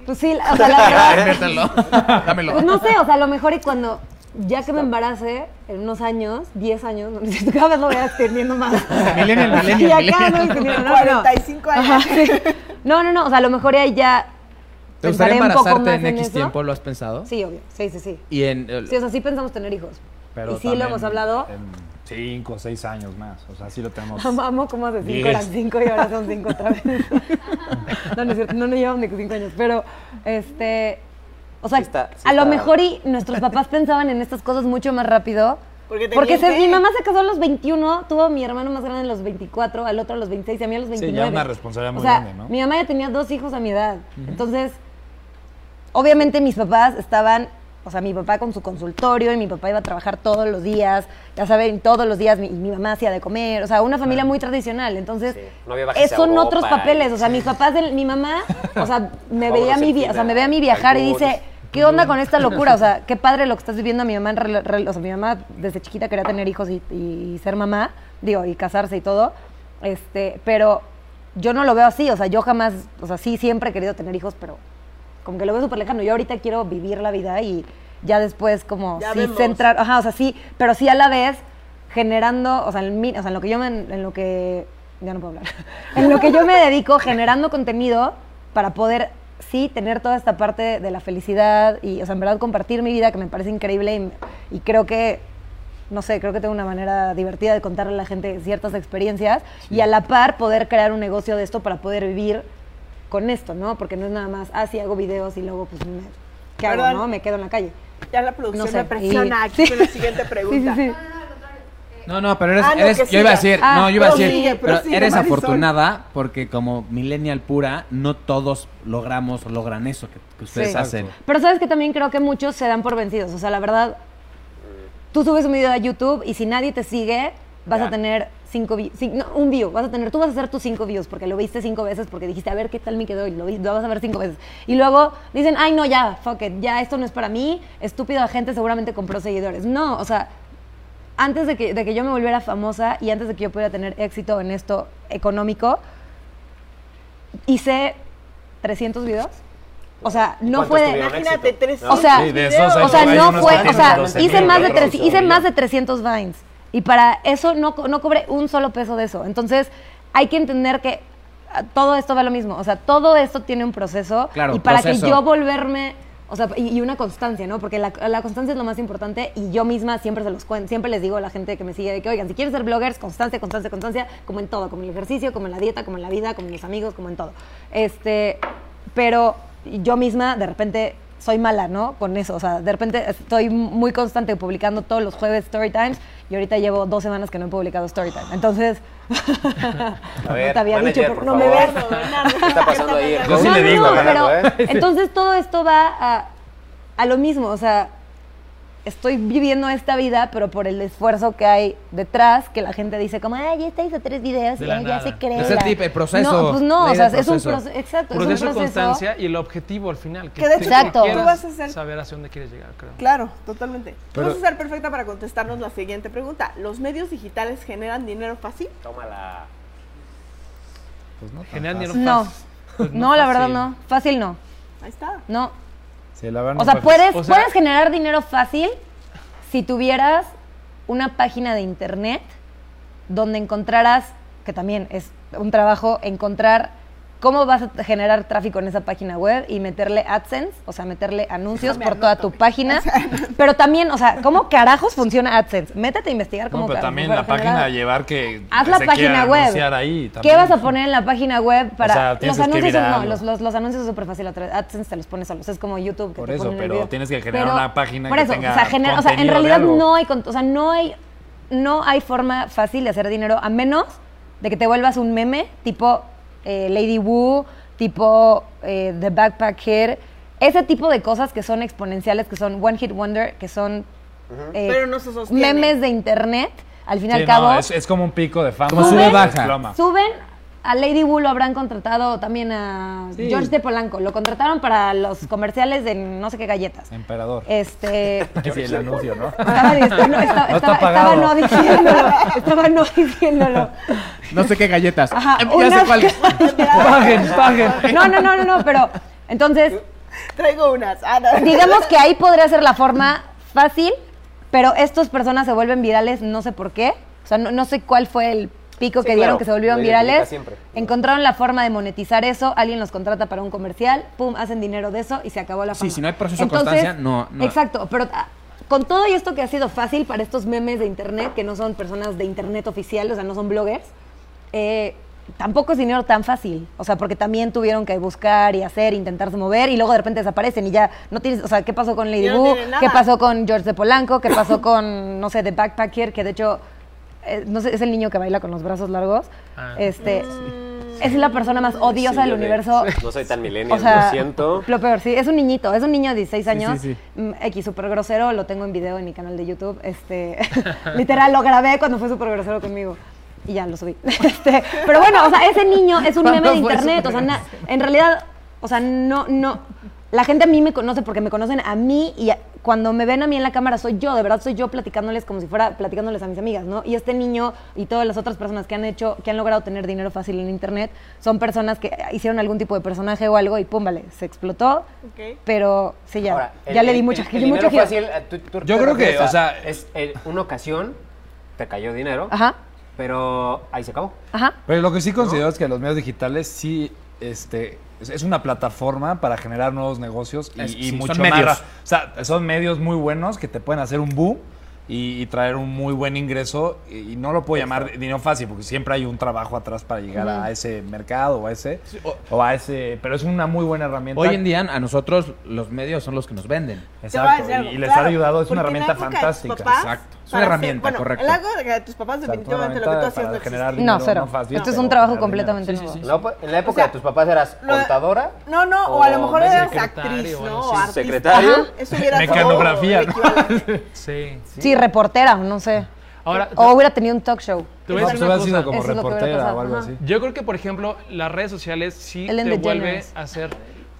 Pues sí, o sea, la verdad. Dámelo. pues no sé, o sea, a lo mejor y cuando ya que me embarace, en unos años, 10 años, no sé, cada vez lo voy extendiendo más. Millennial, millennial, Y acá no extendiendo, no, no. 45 años. Ajá, sí. No, no, no, o sea, a lo mejor ahí ya ¿Te gustaría embarazarte en en X eso. tiempo? ¿Lo has pensado? Sí, obvio, sí, sí, sí. Y en... el- Sí, o sea, sí pensamos tener hijos. Pero y sí lo hemos hablado. En cinco o seis años más. O sea, sí lo tenemos. Amo, amo cómo hace 5 Diez. eran 5 y ahora son 5 otra vez. no, no es cierto, no nos llevamos ni 5 años, pero este. O sea, Sí está- sí a lo mejor y nuestros papás pensaban en estas cosas mucho más rápido. Porque se- mi mamá se casó a los 21, tuvo a mi hermano más grande a los 24, al otro a los 26 y a mí a los Sí, 29. ya una responsabilidad muy o sea, grande, ¿no? Mi mamá ya tenía dos hijos a mi edad. Entonces, obviamente mis papás estaban, o sea, mi papá con su consultorio y mi papá iba a trabajar todos los días, ya saben, todos los días mi, y mi mamá hacía de comer, o sea, una familia muy tradicional. Entonces, Sí, no había a son Europa otros papeles, y- o sea, mis papás, mi mamá, o sea, me veía a vi- o sea, me ve a mí viajar y dice, ¿qué onda con esta locura? O sea, qué padre lo que estás viviendo. Mi mamá, en rel- o sea, mi mamá desde chiquita quería tener hijos y, y ser mamá, digo, y casarse y todo. Este, pero yo no lo veo así, o sea, yo jamás, o sea, sí siempre he querido tener hijos, pero como que lo veo súper lejano. Yo ahorita quiero vivir la vida y ya después como Ya sí vemos. centrar, ajá, o sea, sí, pero sí a la vez generando, o sea, en, o sea, en lo que yo me, en lo que ya no puedo hablar. en lo que yo me dedico generando contenido para poder sí tener toda esta parte de la felicidad y, o sea, en verdad compartir mi vida que me parece increíble y, y creo que no sé, creo que tengo una manera divertida de contarle a la gente ciertas experiencias y a la par poder crear un negocio de esto para poder vivir con esto, ¿no? Porque no es nada más, ah, sí, hago videos y luego, pues, me, ¿qué hago, no? Me quedo en la calle. Ya la producción No sé, me presiona y- aquí sí. con la siguiente pregunta. sí, sí. No, no, pero eres, Ah, no, eres- que yo iba a decir, Ah, no, yo iba a decir, pero eres Marisol. afortunada porque como millennial pura, no todos logramos o logran eso que, que ustedes Sí. hacen. Pero sabes que también creo que muchos se dan por vencidos. O sea, la verdad, tú subes un video a YouTube y si nadie te sigue, vas Ya. a tener cinco vi- cin- no, un view. Vas a tener, tú vas a hacer tus cinco views porque lo viste cinco veces porque dijiste, a ver qué tal me quedó y lo, lo vas a ver cinco veces. Y luego dicen, ay, no, ya, fuck it, ya esto no es para mí. Estúpido, la gente seguramente compró seguidores. No, o sea, antes de que, de que yo me volviera famosa y antes de que yo pudiera tener éxito en esto económico, hice 300 videos. O sea, no ¿Cuántos fue de... Imagínate, éxito? 300 O sea, Sí, de esos o sea, no fue, o sea, 12 hice más de dólares, 300, hice más de millón. 300 Vines y para eso no, no cobré un solo peso de eso. Entonces, hay que entender que ah, todo esto va lo mismo, o sea, todo esto tiene un proceso Claro, y para proceso. que yo volverme, o sea, y, y una constancia, ¿no? Porque la, la constancia es lo más importante y yo misma siempre se los cuento, siempre les digo a la gente que me sigue de que, oigan, si quieres ser bloggers, constancia, constancia, constancia, como en todo, como en el ejercicio, como en la dieta, como en la vida, como en mis amigos, como en todo. Este, pero yo misma de repente soy mala, ¿no? Con eso, o sea, de repente estoy muy constante publicando todos los jueves Story Times y ahorita llevo dos semanas que no he publicado Story Time. Entonces, A ver, no te había manager, dicho, pero por no me veas. ¿Qué está pasando ahí? Yo sí No, le no, digo, no, ganando, pero ¿eh? entonces todo esto va a, a lo mismo, o sea, estoy viviendo esta vida, pero por el esfuerzo que hay detrás, que la gente dice como, ay, ya esta hizo tres videos De y ya, se cree. Es el la-". tip, el proceso, No, pues no, o sea, es un proceso. exacto, Proceso, es un proceso. constancia y el objetivo al final. Que de hecho, Exacto. tú vas a ser- saber hacia dónde quieres llegar, creo. Claro, totalmente. Pero- Vamos a ser perfecta para contestarnos la siguiente pregunta. ¿Los medios digitales generan dinero fácil? Tómala. Pues no Generan fácil. dinero No, fácil. Pues no, la verdad no, fácil no, Ahí está. no. Sí, la verdad O no sea, puedes, O sea- puedes generar dinero fácil si tuvieras una página de internet donde encontraras, que también es un trabajo, encontrar cómo vas a generar tráfico en esa página web y meterle AdSense, o sea, meterle anuncios por toda tu página. Pero también, o sea, ¿cómo carajos funciona AdSense? Métete a investigar cómo No, pero también la página de llevar que Haz que la se página web. ahí ¿Qué vas a poner en la página web para sea, tienes los que anuncios? No, los, los, los anuncios es súper fácil. a través- AdSense te los pone solos. Es como YouTube que Por te eso, ponen el pero video. tienes que generar una página por que eso, tenga o sea, gener- o sea, en realidad no hay, con- o sea, no hay, no hay forma fácil de hacer dinero a menos de que te vuelvas un meme tipo eh, Lady Wu, tipo eh, The Backpack Kid, ese tipo de cosas que son exponenciales, que son One Hit Wonder, que son eh, Pero no se memes de internet. Al fin y Sí, al cabo, no, es, es como un pico de fama. Como sube, baja. Suben a Lady Wu lo habrán contratado también a Sí. George de Polanco. Lo contrataron para los comerciales de no sé qué galletas. Emperador. Este. Sí, el anuncio, ¿no? Estaba, no, estaba, No está estaba- estaba pagado. no diciéndolo. Estaba no diciéndolo. No sé qué galletas. Ajá, ya sé unas- cuál. Paguen, paguen. No, no, no, no, no, pero entonces, Traigo unas. Ah, no. digamos que ahí podría ser la forma fácil, pero estas personas se vuelven virales, no sé por qué. O sea, no, no sé cuál fue el pico Sí, que dieron claro, que se volvieron virales. siempre. Encontraron la forma de monetizar eso, alguien los contrata para un comercial, pum, hacen dinero de eso y se acabó la Sí, fama. si no hay proceso de constancia, no- no. Exacto, pero ah, con todo esto que ha sido fácil para estos memes de internet, que no son personas de internet oficial, o sea, no son bloggers, eh, tampoco es dinero tan fácil. O sea, porque también tuvieron que buscar y hacer, intentarse mover y luego de repente desaparecen y ya no tienes, o sea, ¿qué pasó con Lady no nada. ¿Qué pasó con George de Polanco? ¿Qué pasó con, no sé, The Backpacker? Que de hecho, eh, no sé, es el niño que baila con los brazos largos. Ah. Este, es la persona más odiosa Sí, del universo. No soy tan millennial, O sea, lo siento. Lo peor, sí, es un niñito, es un niño de 16 años, sí, mm, X, súper grosero, lo tengo en video en mi canal de YouTube, este, literal, lo grabé cuando fue súper grosero conmigo y ya lo subí. Este, pero bueno, o sea, ese niño es un meme de ¿Cuándo fue internet, o sea, na- en realidad, o sea, no, no, la gente a mí me conoce porque me conocen a mí y a- cuando me ven a mí en la cámara soy yo, de verdad soy yo platicándoles como si fuera platicándoles a mis amigas, ¿no? Y este niño y todas las otras personas que han hecho, que han logrado tener dinero fácil en internet, son personas que hicieron algún tipo de personaje o algo y pum, vale, se explotó. Ok. Pero sí, ya, Ahora, ya el- le di mucho, el- el mucho dinero giro. fácil, eh, tú- tú Yo creo que, o sea- es en una ocasión te cayó dinero, Ajá, pero ahí se acabó. ajá. Pero lo que sí considero es que los medios digitales sí este, es, es una plataforma para generar nuevos negocios y, Es- y sí, son mucho medios. más O sea, son medios muy buenos que te pueden hacer un boom y, y traer un muy buen ingreso. Y, y no lo puedo llamar dinero fácil porque siempre hay un trabajo atrás para llegar a ese mercado o a ese, o- o a ese. Pero es una muy buena herramienta. Hoy en día a nosotros los medios son los que nos venden. Exacto. algo, y, y les claro, ha ayudado, es una herramienta fantástica. papás, Exacto. Es una herramienta, bueno, correcto. En la época de tus papás, definitivamente lo que tú hacías no generar existía. No, dinero, cero. fácil, Esto es un trabajo completamente dinero. nuevo. En la, epo- en la época O sea, de tus papás eras contadora. No, no, o a lo mejor eras actriz, ¿no? algo O. Secretario. Ajá, Eso hubiera Mecanografía, el ¿no? Sí. Sí, reportera, no sé. Ahora, O hubiera tenido un talk show. te voy No, pues sido como Eso reportera o algo así. Yo creo que, por ejemplo, las redes sociales sí Ellen te vuelve a hacer,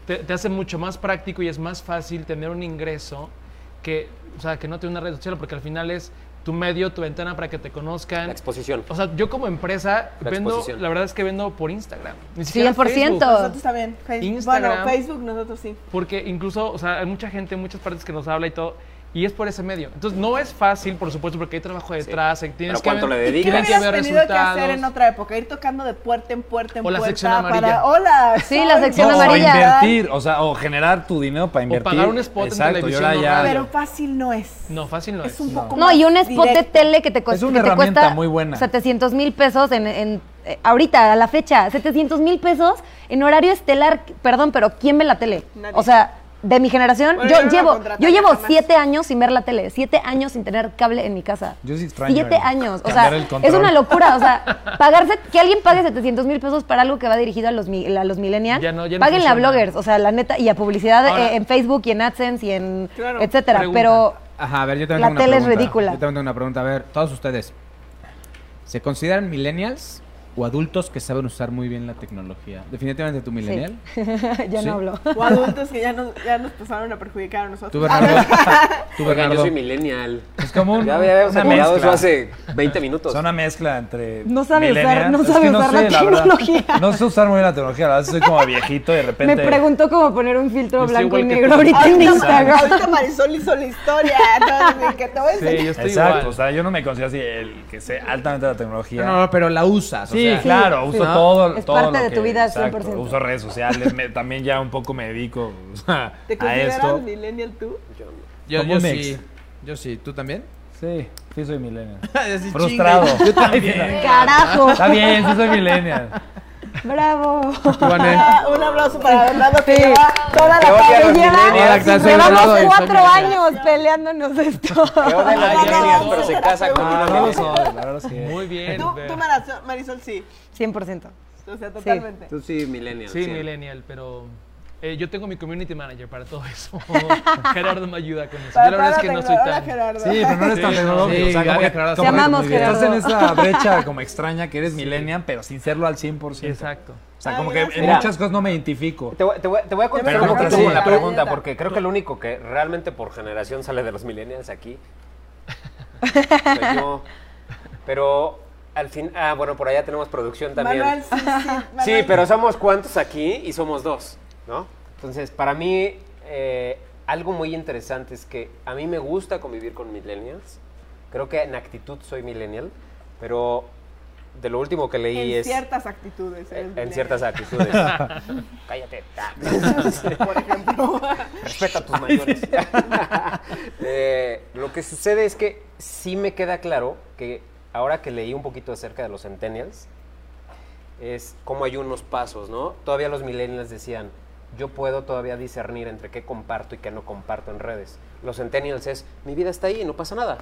te, te hace mucho más práctico y es más fácil tener un ingreso que, o sea, que no tener una red social, porque al final es tu medio, tu ventana para que te conozcan. La exposición. O sea, yo como empresa La vendo, exposición. la verdad es que vendo por Instagram. Ni siquiera 100%. Facebook. Nosotros también. Facebook. Instagram. Bueno, Facebook nosotros sí. Porque incluso, o sea, hay mucha gente en muchas partes que nos habla y todo, y es por ese medio. Entonces, no es fácil, por supuesto, porque hay trabajo detrás, tienes Pero que ¿cuánto ver- le dedicas? ¿Qué tienen que ver tenido que resultados. hacer en otra época? Ir tocando de puerta en puerta en O la puerta sección amarilla. para... Hola, Sí, soy la sección No, o amarilla. invertir, o sea, o generar tu dinero para invertir. pagar un spot en Exacto, y televisión o ya- radio. Pero fácil no es. No, fácil no es. Es un poco No, más y un spot de tele que te, cuesta- Es una que te herramienta cuesta muy buena. 700 mil pesos en, en- eh, ahorita, a la fecha, 700 mil pesos en horario estelar, perdón, pero ¿quién ve la tele? Nadie. O sea, de mi generación, Bueno, yo llevo, yo llevo siete años sin ver la tele, siete años sin tener cable en mi casa. Yo sí extraño Siete el- años, o sea, es una locura, o sea, pagarse, que alguien pague 700 mil pesos para algo que va dirigido a los, a los millennials, Ya no- ya no páguenle a bloggers, o sea, la neta, y a publicidad Ahora- eh, en Facebook y en AdSense y en Claro. etcétera, Pregunta. pero Ajá, a ver, yo también La tengo una tele es ridícula. Yo también tengo una pregunta. A ver, todos ustedes, ¿se consideran millennials o adultos que saben usar muy bien la tecnología? Definitivamente tú, millennial. ya Sí. no hablo. O adultos que ya nos, ya nos pasaron a perjudicar a nosotros. Tú, Bernardo. Tú, Oigan, yo Bernardo. soy millennial. Es como un, Ya habíamos mezcla. eso hace 20 minutos. Son una mezcla entre. No sabe usar- no Es sabe no usar sé, la tecnología. No sé usar muy bien la tecnología, la verdad soy como viejito y de repente. Me preguntó cómo poner un filtro Yo blanco y negro tú. ahorita en Ahorita, Instagram. ahorita Marisol hizo la historia. entonces, que te voy a Sí, enseñar. yo estoy Exacto, igual. o sea, yo no me considero así el que sé altamente la tecnología. No, no, pero la usas. o Sí, sea, claro, uso sí. todo, Es todo parte lo de que- tu vida, exacto, 100%. Uso redes sociales, me- también ya un poco me dedico o sea, ¿Te a esto. millennial tú? Yo, yo mix. sí. Yo sí. ¿Tú también? Sí, sí soy millennial. Frustrado. Yo también. Carajo. Está bien, sí soy millennial. Bravo. Ah, un aplauso para Bernardo que Sí. lleva toda Que la los Lleva, Llevamos cuatro años peleándonos esto. Que odia millennials, no, pero se casa con una que. Muy bien. Tú, tú Marisol, Marisol, sí. 100%. O sea, totalmente. Tú sí, millennial. Sí, sí. millennial, pero eh, yo tengo mi community manager para todo eso. Gerardo me ayuda con eso. Para Yo la verdad es que no soy tan... Gerardo. Sí, pero no eres tan Sí, tecnológico. sí, o sea, como Gabriel que, Gerardo, como amamos, que estás Gerardo. en esa brecha como extraña que eres millennial, pero sin serlo al 100%. Exacto. O sea, Ay, como que en Mira. muchas cosas no me identifico. Te voy, te voy- te voy a contestar un poquito con la pregunta, porque creo que el único que realmente por generación sale de los millennials aquí yo. Pero al fin, ah, bueno, por allá tenemos producción también. Manuel, sí, sí. Sí, Manuel. pero somos cuántos aquí y somos dos, ¿no? Entonces, para mí, eh, algo muy interesante es que a mí me gusta convivir con millennials. Creo que en actitud soy millennial, pero de lo último que leí En es... ciertas actitudes. eres en millennial. ciertas actitudes. Cállate. Por ejemplo. Respeta a tus mayores. Eh, lo que sucede es que sí me queda claro que ahora que leí un poquito acerca de los centennials, es como hay unos pasos, ¿no? Todavía los millennials decían, yo puedo todavía discernir entre qué comparto y qué no comparto en redes. Los centennials es, mi vida está ahí, no pasa nada.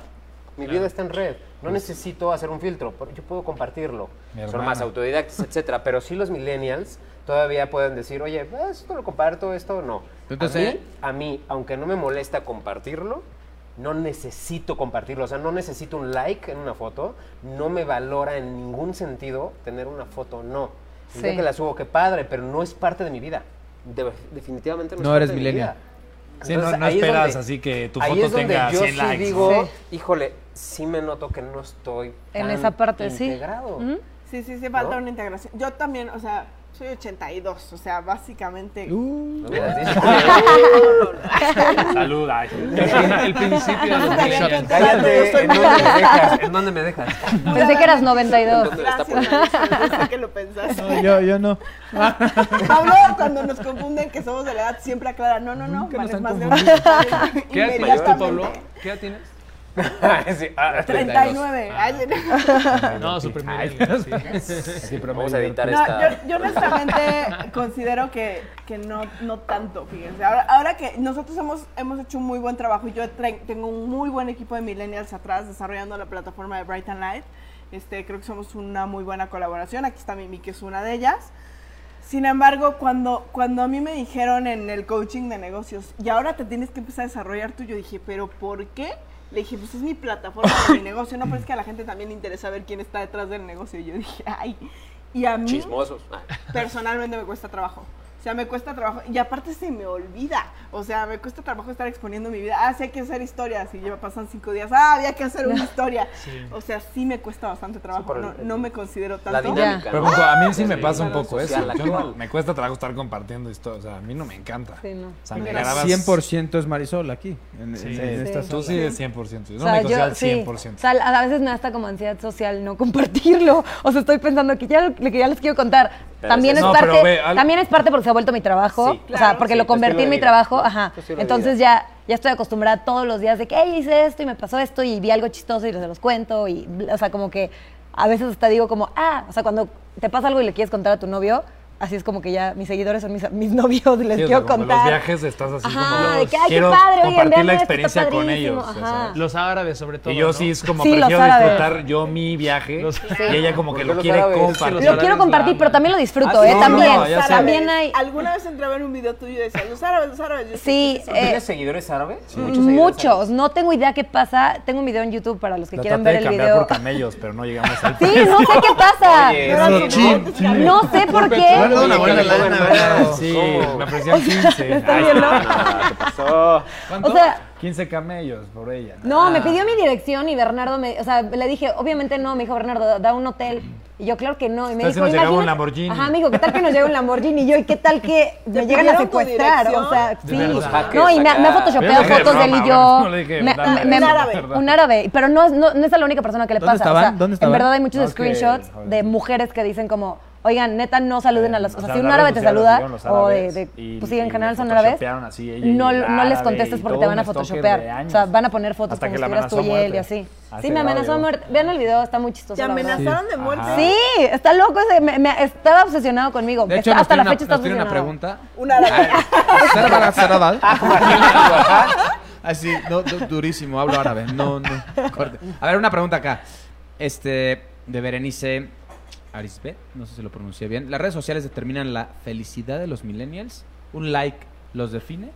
Mi vida está en red. No necesito hacer un filtro, pero yo puedo compartirlo. Son más autodidactas, etcétera. Pero sí los millennials todavía pueden decir, oye, ah, esto lo comparto, esto no. Entonces- a, mí, a mí, aunque no me molesta compartirlo, no necesito compartirlo. O sea, no necesito un like en una foto. No me valora en ningún sentido tener una foto, no. El día Sí. que la subo, qué padre, pero no es parte de mi vida. De- definitivamente no, No es eres millennial. Sí, Entonces, no, no ahí es esperas donde- así que tu ahí foto es donde tenga yo 100 sí likes. digo, Sí. híjole, sí me noto que no estoy En tan esa parte, sí. integrado. Ujú. Sí, sí, sí, falta ¿No? una integración. Yo también, o sea, soy 82, o sea, básicamente. Uh, No me das dicho. Salud, ay. El principio de los. Cállate, ¿en dónde me dejas? ¿En dónde me dejas? Pensé que eras 92. ¿Dónde está Gracias, que lo pensaste. no, yo, yo no. Pablo, cuando nos confunden que somos de la edad, siempre aclara, no, no, no, Nunca nos Vane es han más grande. ¿Qué edad tienes. Pablo? ¿Qué edad tienes? Sí, ah, 39. Ay, No, super millennial, sí. Sí, pero Vamos a editar No, esta. yo, yo honestamente considero que, que no, no tanto, fíjense. Ahora, ahora que nosotros hemos, hemos hecho un muy buen trabajo y yo tengo un muy buen equipo de millennials atrás desarrollando la plataforma de Bright and Light, este, creo que somos una muy buena colaboración. Aquí está Mimi, que es una de ellas. Sin embargo, cuando, cuando a mí me dijeron en el coaching de negocios, y ahora te tienes que empezar a desarrollar tú, yo dije, ¿pero por qué? Le dije, pues es mi plataforma de mi negocio, no, pero es que a la gente también le interesa ver quién está detrás del negocio. Y yo dije, ay, y a mí Chismosos. Ah. personalmente me cuesta trabajo. O O sea, me cuesta trabajo. Y aparte se me olvida. O sea, me cuesta trabajo estar exponiendo mi vida. Ah, sí hay que hacer historias. Y ya pasan cinco días. Ah, había que hacer una historia. O sea, sí me cuesta bastante trabajo. el- no, no me considero tanto. La dinámica. Pero a mí sí me pasa un poco eso. Yo no- me cuesta trabajo estar compartiendo esto. O sea, a mí no me encanta. Sí, no. O sea, me grabas... 100% es Marisol aquí. En, Sí, en- en esta tú sí es 100%. Yo O no sea, me considero al sí. 100%. O sea, a veces me da hasta como ansiedad social no compartirlo. O sea, estoy pensando que ya, que ya les quiero contar. Pero También es es, eso. No, parte, pero ve, al- también es parte porque se ha vuelto mi trabajo. Sí, o sea, porque Sí, lo convertí en mi vida. trabajo. Ajá. Entonces ya, ya estoy acostumbrada todos los días de que, hey, hice esto y me pasó esto y vi algo chistoso y se los cuento. Y, o sea, como que a veces hasta digo como, ah, o sea, cuando te pasa algo y le quieres contar a tu novio, así es como que ya mis seguidores son mis, mis novios y les Sí, o sea, quiero contar. Los viajes estás así Ajá, como... de que, ay, qué quiero padre, compartir la experiencia con ellos. Los árabes, sobre todo. Y yo ¿no? sí es como Sí, los prefiero disfrutar yo mi viaje Los- y ella como que ¿Por lo los quiere árabes? Compartir. los Lo quiero compartir, pero también lo disfruto, Ah, ¿eh? sí, también. no, también hay. ¿Alguna vez entré a ver un video tuyo y decía, los árabes, los árabes? Yo Sí, eh, ¿Tienes seguidores árabes? Muchos, no tengo idea qué pasa. Tengo un video en YouTube para los que quieran ver el video. por camellos, pero no llegamos al Sí, no sé qué pasa. ¿no? No sé por qué. Bueno, una buena lana. Sí, me ofrecían 15. ¿Está Ay, bien, no? ¿Qué pasó? O sea, 15 camellos por ella. no, me pidió mi dirección y Bernardo me, o sea, le dije, obviamente no, me dijo Bernardo, da un hotel. Y yo, claro que no. Y me dijo, nos llegaba un. Lamborghini? Ajá, me dijo, ¿qué tal que nos llega un Lamborghini? Y yo, ¿y qué tal que me llegan a secuestrar? O sea, sí. No, y me, me ha photoshopeado fotos de él y yo. bueno, no le dije, Me- dale, me- un árabe. verdad. Un árabe. Pero no, es- no, no es la única persona que le ¿Dónde pasa. estaban? O sea, ¿Dónde en estaban? verdad hay muchos screenshots joder. de mujeres que dicen como, oigan, neta, no saluden a las... O sea, si un árabe te saluda, o de, árabes de- y- pues sí, en general son árabes, así ella no, les contestes porque te van a photoshopear. O sea, van a poner fotos Hasta como que si estuvieras tú y él y así. Sí, me amenazó a muerte. Vean el video, está muy chistoso. ¿Te amenazaron de muerte? Ajá. Sí, está loco ese. Me, me- estaba obsesionado conmigo. De hecho, Está- hasta la una, fecha está nos tiene una obsesionado. pregunta. Un árabe. Así, no, du- durísimo, hablo árabe. No, no. corte. A ver, una pregunta acá. Este, de Berenice Arisbet, no sé si lo pronuncié bien. ¿Las redes sociales determinan la felicidad de los millennials? ¿Un like los define?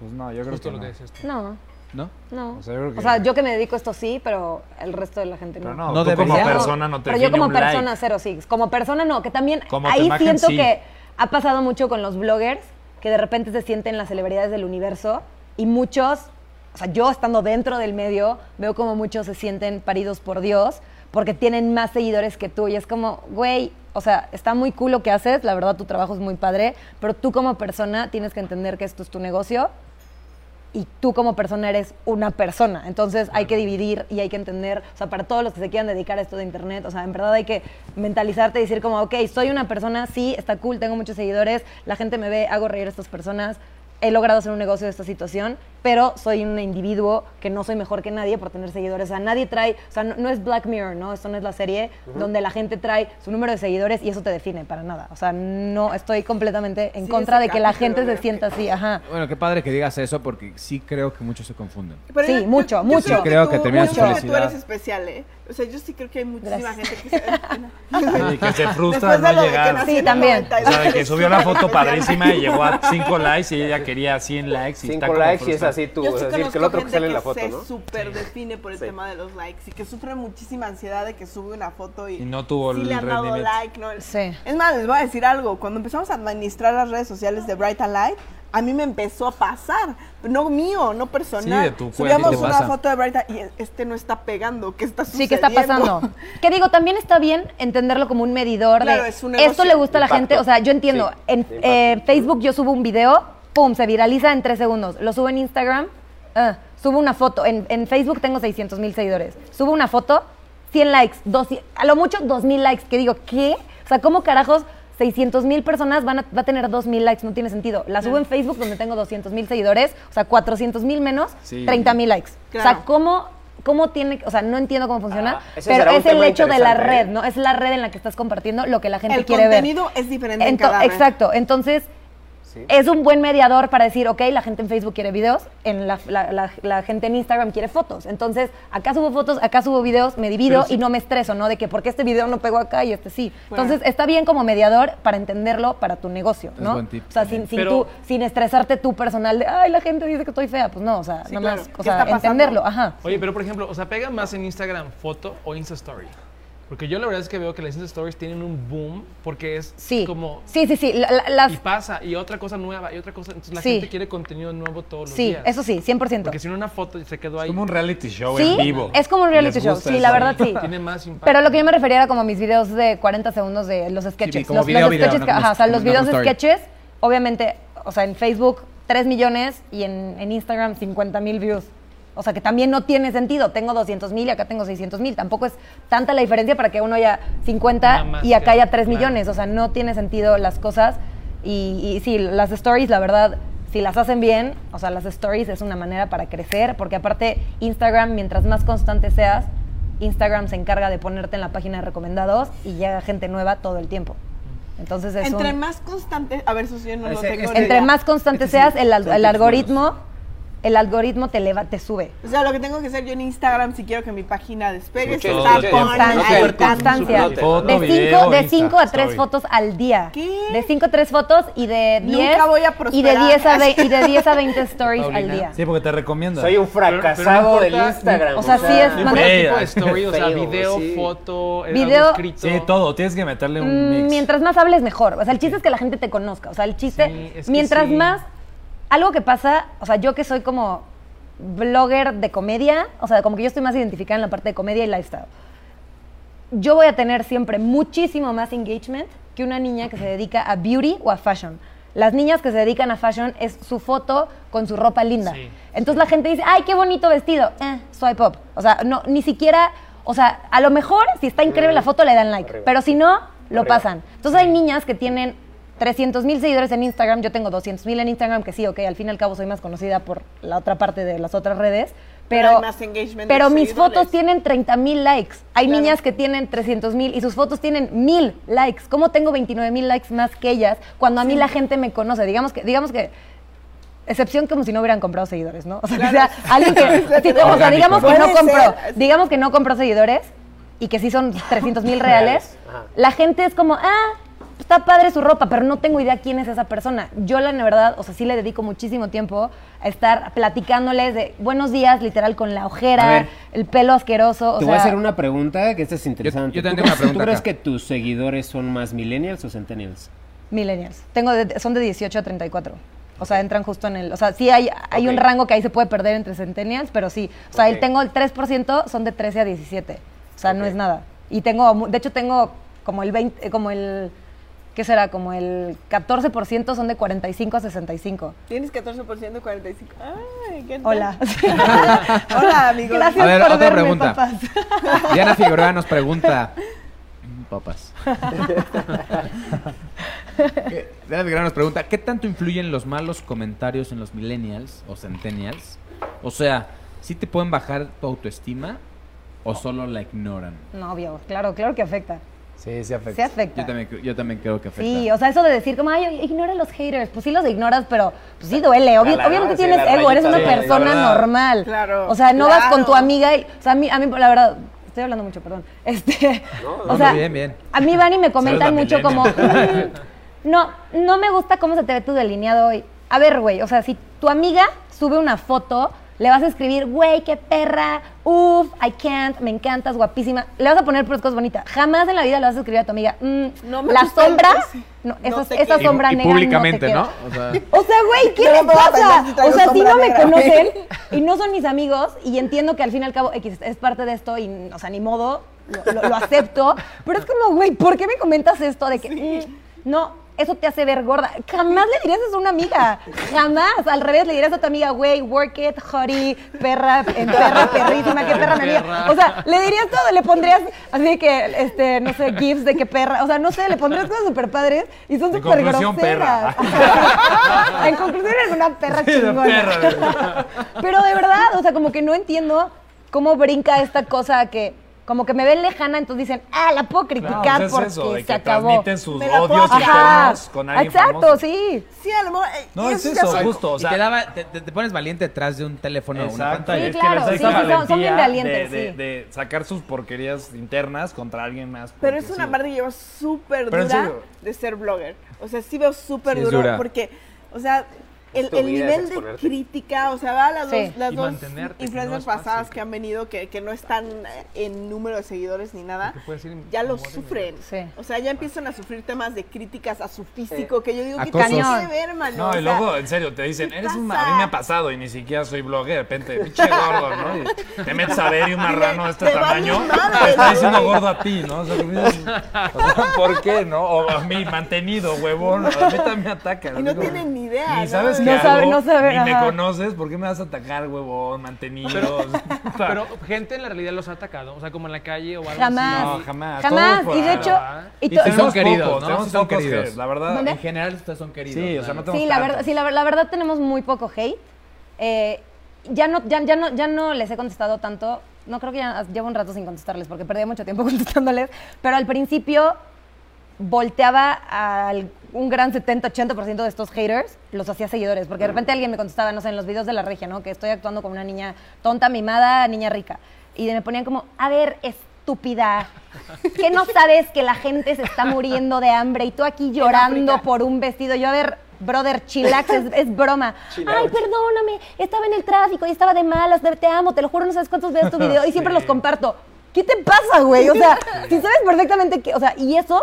Pues no, yo creo Justo que lo no. que decías tú. No, ¿No? no. O sea, yo que- O sea, yo que me dedico a esto sí, pero el resto de la gente Pero no. no, No tú como persona no te Pero yo como un like. persona cero, sí. Como persona no, que también Como ahí imagen, siento sí. que ha pasado mucho con los bloggers, que de repente se sienten las celebridades del universo y muchos, o sea, yo estando dentro del medio, veo como muchos se sienten paridos por Dios porque tienen más seguidores que tú y es como, güey, o sea, está muy cool lo que haces, la verdad tu trabajo es muy padre, pero tú como persona tienes que entender que esto es tu negocio y tú como persona eres una persona. Entonces hay que dividir y hay que entender, o sea, para todos los que se quieran dedicar a esto de internet, o sea, en verdad hay que mentalizarte y decir como, ok, soy una persona, sí, está cool, tengo muchos seguidores, la gente me ve, hago reír a estas personas, he logrado hacer un negocio de esta situación, pero soy un individuo que no soy mejor que nadie por tener seguidores. O sea, nadie trae, o sea, no, no es Black Mirror, ¿no? Esto no es la serie donde la gente trae su número de seguidores y eso te define para nada. O sea, no estoy completamente en Sí, contra de que la gente se sienta así, ajá. Bueno, qué padre que digas eso porque sí creo que muchos se confunden. Pero Sí, mucho, mucho. Sí, creo que termina yo su creo que tú felicidad. eres especial, ¿eh? O sea, yo sí creo que hay muchísima Gracias. gente que se... Y que se frustra Después de no llegar. Sí, también. 92, O sea, de que subió la súper foto padrísima y llegó a 5 likes y ella quería 100 likes. Y está Cinco como likes y es así tú. Yo es sí decir, conozco que el otro que gente sale en la foto, se ¿no? súper define por el Sí. tema de los likes y que sufre muchísima ansiedad de que sube una foto y, Y no tuvo sí el le han dado like. ¿no? Sí. Es más, les voy a decir algo. Cuando empezamos a administrar las redes sociales de Bright and Light, a mí me empezó a pasar. No mío, no personal. Sí, de tu. Subíamos una pasa. foto de Bright and y este no está pegando. ¿Qué está sucediendo? Sí, ¿qué está pasando? Que digo, también está bien entenderlo como un medidor Claro, de es un esto le gusta a la Impacto. gente. O sea, yo entiendo, Sí, en eh, Facebook yo subo un video, pum, se viraliza en tres segundos. Lo subo en Instagram, ah, subo una foto. En, en Facebook tengo 600 mil seguidores. Subo una foto, 100 likes, 200 a lo mucho 2 mil likes. Que digo, ¿qué? O sea, ¿cómo carajos 600 mil personas van a, va a tener 2 mil likes? No tiene sentido. La subo en Facebook donde tengo 200 mil seguidores, o sea, 400 mil menos, Sí. 30 mil likes. O Claro. sea, ¿cómo, ¿cómo tiene, o sea, no entiendo cómo funciona, Ah, ese pero es el hecho de la red. ¿no? Es la red en la que estás compartiendo lo que la gente El quiere ver. contenido es diferente en Ento- cada red. Exacto. Entonces, Sí. es un buen mediador para decir, ok, la gente en Facebook quiere videos, en la, la- la- la gente en Instagram quiere fotos. Entonces, acá subo fotos, acá subo videos, me divido sí. y no me estreso, ¿no? De que porque este video no pegó acá y este sí. Bueno. Entonces, está bien como mediador para entenderlo para tu negocio, Es ¿no? buen tip o sea, sin, sin, Pero- tú- sin estresarte tú personal de, ay, la gente dice que estoy fea. Pues no, o sea, Sí, nada claro. más, ¿Qué o sea, entenderlo, ajá. Oye, pero por ejemplo, o sea, pega más en Instagram foto o Insta Story. Porque yo la verdad es que veo que las Insta Stories tienen un boom porque es Sí. como... Sí, sí, sí. la- la- las, Y pasa, y otra cosa nueva, y otra cosa. Entonces la Sí. gente quiere contenido nuevo todos los sí, días. eso sí, 100%. Porque si no una foto se quedó Es ahí. como un reality show Sí, en vivo. es como un reality show, sí, eso. la verdad sí. Tiene más impacto. Pero lo que yo me refería era como mis videos de 40 segundos de los sketches. como los, video, los video, sketches no que- como- ajá, o sea, los videos de sketches, obviamente, o sea, en Facebook 3 millones y en, en Instagram 50 mil views. O sea, que también no tiene sentido. Tengo 200 mil y acá tengo 600 mil. Tampoco es tanta la diferencia para que uno haya 50 Nada más y acá que- haya 3 claro. millones. O sea, no tiene sentido las cosas. Y, y sí, las stories, la verdad, si las hacen bien, o sea, las stories es una manera para crecer, porque aparte Instagram, mientras más constante seas, Instagram se encarga de ponerte en la página de recomendados y llega gente nueva todo el tiempo. Entonces es Entre un- más constante, a ver, eso sí, yo no lo tengo. entre más constante Este sí, seas, el, son el algoritmo, el algoritmo te eleva, te sube. O sea, lo que tengo que hacer yo en Instagram si quiero que mi página despegue es estar Constancia, De video, 5 de Insta, cinco a 3 story. fotos al día. ¿Qué? De 5 a 3 fotos y de 10 Nunca voy a y de prosperar. 10 a, ve- y de 10 a 20 stories al día. Sí, porque te recomienda. Soy un fracasado no del Instagram. o sea, sí es No tipo de story, o sea, video, sí. foto, eh, Video- escrito. Sí, todo. Tienes que meterle un Mm, mix. Mientras más hables, mejor. O sea, el chiste es que la gente te conozca. O sea, el chiste, Sí, es que mientras sí. más, algo que pasa, o sea, yo que soy como blogger de comedia, o sea, como que yo estoy más identificada en la parte de comedia y lifestyle. Yo voy a tener siempre muchísimo más engagement que una niña que se dedica a beauty o a fashion. Las niñas que se dedican a fashion es su foto con su ropa linda. Sí, Entonces la gente dice, ay, qué bonito vestido. Eh, swipe up. O sea, no, ni siquiera, o sea, a lo mejor si está increíble la foto le dan like, Arriba. pero si no, lo Arriba. pasan. Entonces hay niñas que tienen 300 mil seguidores en Instagram, yo tengo 200 mil en Instagram, que sí, ok, al fin y al cabo soy más conocida por la otra parte de las otras redes, Pero pero, hay más engagement de pero mis seguidores. fotos tienen 30 mil likes. Hay Claro. niñas que tienen 300 mil y sus fotos tienen mil likes. ¿Cómo tengo 29 mil likes más que ellas cuando a mí la gente me conoce? Digamos que, digamos que Excepción como si no hubieran comprado seguidores, ¿no? O sea, alguien que, sí, o sea, digamos que ¿no? compró, digamos que no compró seguidores y que sí son 300 mil reales. La gente es como, ah, está padre su ropa, pero no tengo idea quién es esa persona. Yo la verdad, o sea, sí le dedico muchísimo tiempo a estar platicándoles de buenos días, literal con la ojera, ver. el pelo asqueroso. O Te sea, voy a hacer una pregunta que esta es interesante. yo también ¿Tú tengo una crees- pregunta ¿Tú crees que tus seguidores son más millennials o centennials? Millennials. Tengo de- son de 18 a 34. O sea, entran justo en el. O sea, sí hay, hay un rango que ahí se puede perder entre centennials, pero sí. O sea, el Ok. tengo el 3% son de 13 a 17. O sea, no es nada. Y tengo. De hecho, tengo como el 20. eh, Como el. ¿Qué será? Como el 14% son de 45 a 65. Tienes 14% de 45. Ay, ¿qué tal? Hola. Hola, amigos. Gracias A ver, por otra verme, pregunta. papás. Diana Figueroa nos pregunta. Papas. Diana Figueroa nos pregunta: ¿Qué tanto influyen los malos comentarios en los millennials o centennials? O sea, ¿sí te pueden bajar tu autoestima o solo la ignoran? No, obvio. Claro, claro que afecta. Sí, sí afecta. Se afecta. Yo también, yo también creo que afecta. Sí, o sea, eso de decir como, ay, ignora a los haters, pues sí los ignoras, pero pues sí duele. Obvio- Claro, obviamente sí, tienes ego, eres una persona normal. Claro, O sea, no vas con tu amiga y, o sea, a mí, a mí la verdad, estoy hablando mucho, perdón. Este, No, o sea, bien, bien. a mí van y me comentan mucho como. "Mm, no, no me gusta cómo se te ve tu delineado hoy. A ver, güey, o sea, si tu amiga sube una foto, le vas a escribir, güey, qué perra, uff, I can't, me encantas, guapísima. Le vas a poner puras cosas bonitas. Jamás en la vida le vas a escribir a tu amiga, "Mm, No me la sombra, no, No esa, sombra y, y negra públicamente, no O sea, queda. O sea, güey, ¿qué les pasa? O sea, si no me negra, conocen güey. y no son mis amigos y entiendo que al fin y al cabo X es parte de esto y, o sea, ni modo, lo, lo- lo acepto, pero es como, güey, ¿por qué me comentas esto de que, mm, no, eso te hace ver gorda? Jamás le dirías eso a una amiga, jamás, al revés, le dirías a tu amiga, güey, work it, hottie, perra, en perra, perrísima, qué perra, mi amiga. O sea, le dirías todo, le pondrías así que, este, no sé, gifs de que perra, o sea, no sé, le pondrías cosas súper padres y son En súper conclusión, groseras. en conclusión, eres una perra Sí, chingona. perra, Pero de verdad, o sea, como que no entiendo cómo brinca esta cosa que como que me ven lejana, entonces dicen, ah, la puedo criticar No, pues es porque eso, de se que acabó. transmiten sus Me odios internos con alguien Exacto, famoso. sí. Sí, a lo mejor. eh, No, y es eso, soy- justo. O y sea, te, daba, te, te- pones valiente detrás de un teléfono o una Exacto, pantalla. y Sí, es que claro, sí, sí, son- son bien valientes, de, de- sí. de sacar sus porquerías internas contra alguien más. Pero es una sí. parte que lleva súper dura de ser blogger. O sea, sí veo súper Sí, duro dura. porque, o sea, el, nivel de crítica, o sea, va a las Sí. dos, las dos que influencers no pasadas que- que han venido, que, que no están en número de seguidores ni nada, Que ya lo sufren. Sí. O sea, ya empiezan a sufrir temas de críticas a su físico, que yo digo, ¿qué Acosos. tiene que ver, mano? No, O y luego, en serio, te dicen, ¿qué eres un... pasa? A mí me ha pasado y ni siquiera soy blogger, de repente, pinche gordo, ¿no? Y te metes a ver y un marrano de este te tamaño madre, te está diciendo gordo a ti, ¿no? O sea, que dices, o sea, ¿por qué, no? O a mí, mantenido, huevón, a mí también me atacan. Y no tienen ni idea, Ni ¿no? sabes No qué sabe- hago, no sabe, ni me ajá. conoces, ¿por qué me vas a atacar, huevón, mantenido? O sea, Pero gente en la realidad los ha atacado, o sea, como en la calle o algo Jamás. No, jamás. Jamás. Y de hecho, y son queridos, pocos, ¿no? son queridos. la verdad. ¿Dónde? En general ustedes son queridos. Sí, o sea, no tenemos Sí, la verdad, sí, la, la verdad tenemos muy poco hate. Eh, ya, no, ya, ya, no, ya no les he contestado tanto. No creo que ya llevo un rato sin contestarles porque perdí mucho tiempo contestándoles. Pero al principio volteaba al un gran 70-80% de estos haters, los hacía seguidores. Porque de repente alguien me contestaba, no sé, en los videos de la regia, ¿no? Que estoy actuando como una niña tonta, mimada, niña rica. Y me ponían como, a ver, estúpida, que no sabes que la gente se está muriendo de hambre y tú aquí llorando por un vestido. Yo, a ver, brother, chillax, es, es broma. Ay, perdóname, estaba en el tráfico y estaba de malas, te amo, te lo juro, no sabes cuántos videos tu video y siempre los comparto. ¿Qué te pasa, güey? O sea, si sabes perfectamente que, o sea, y esos,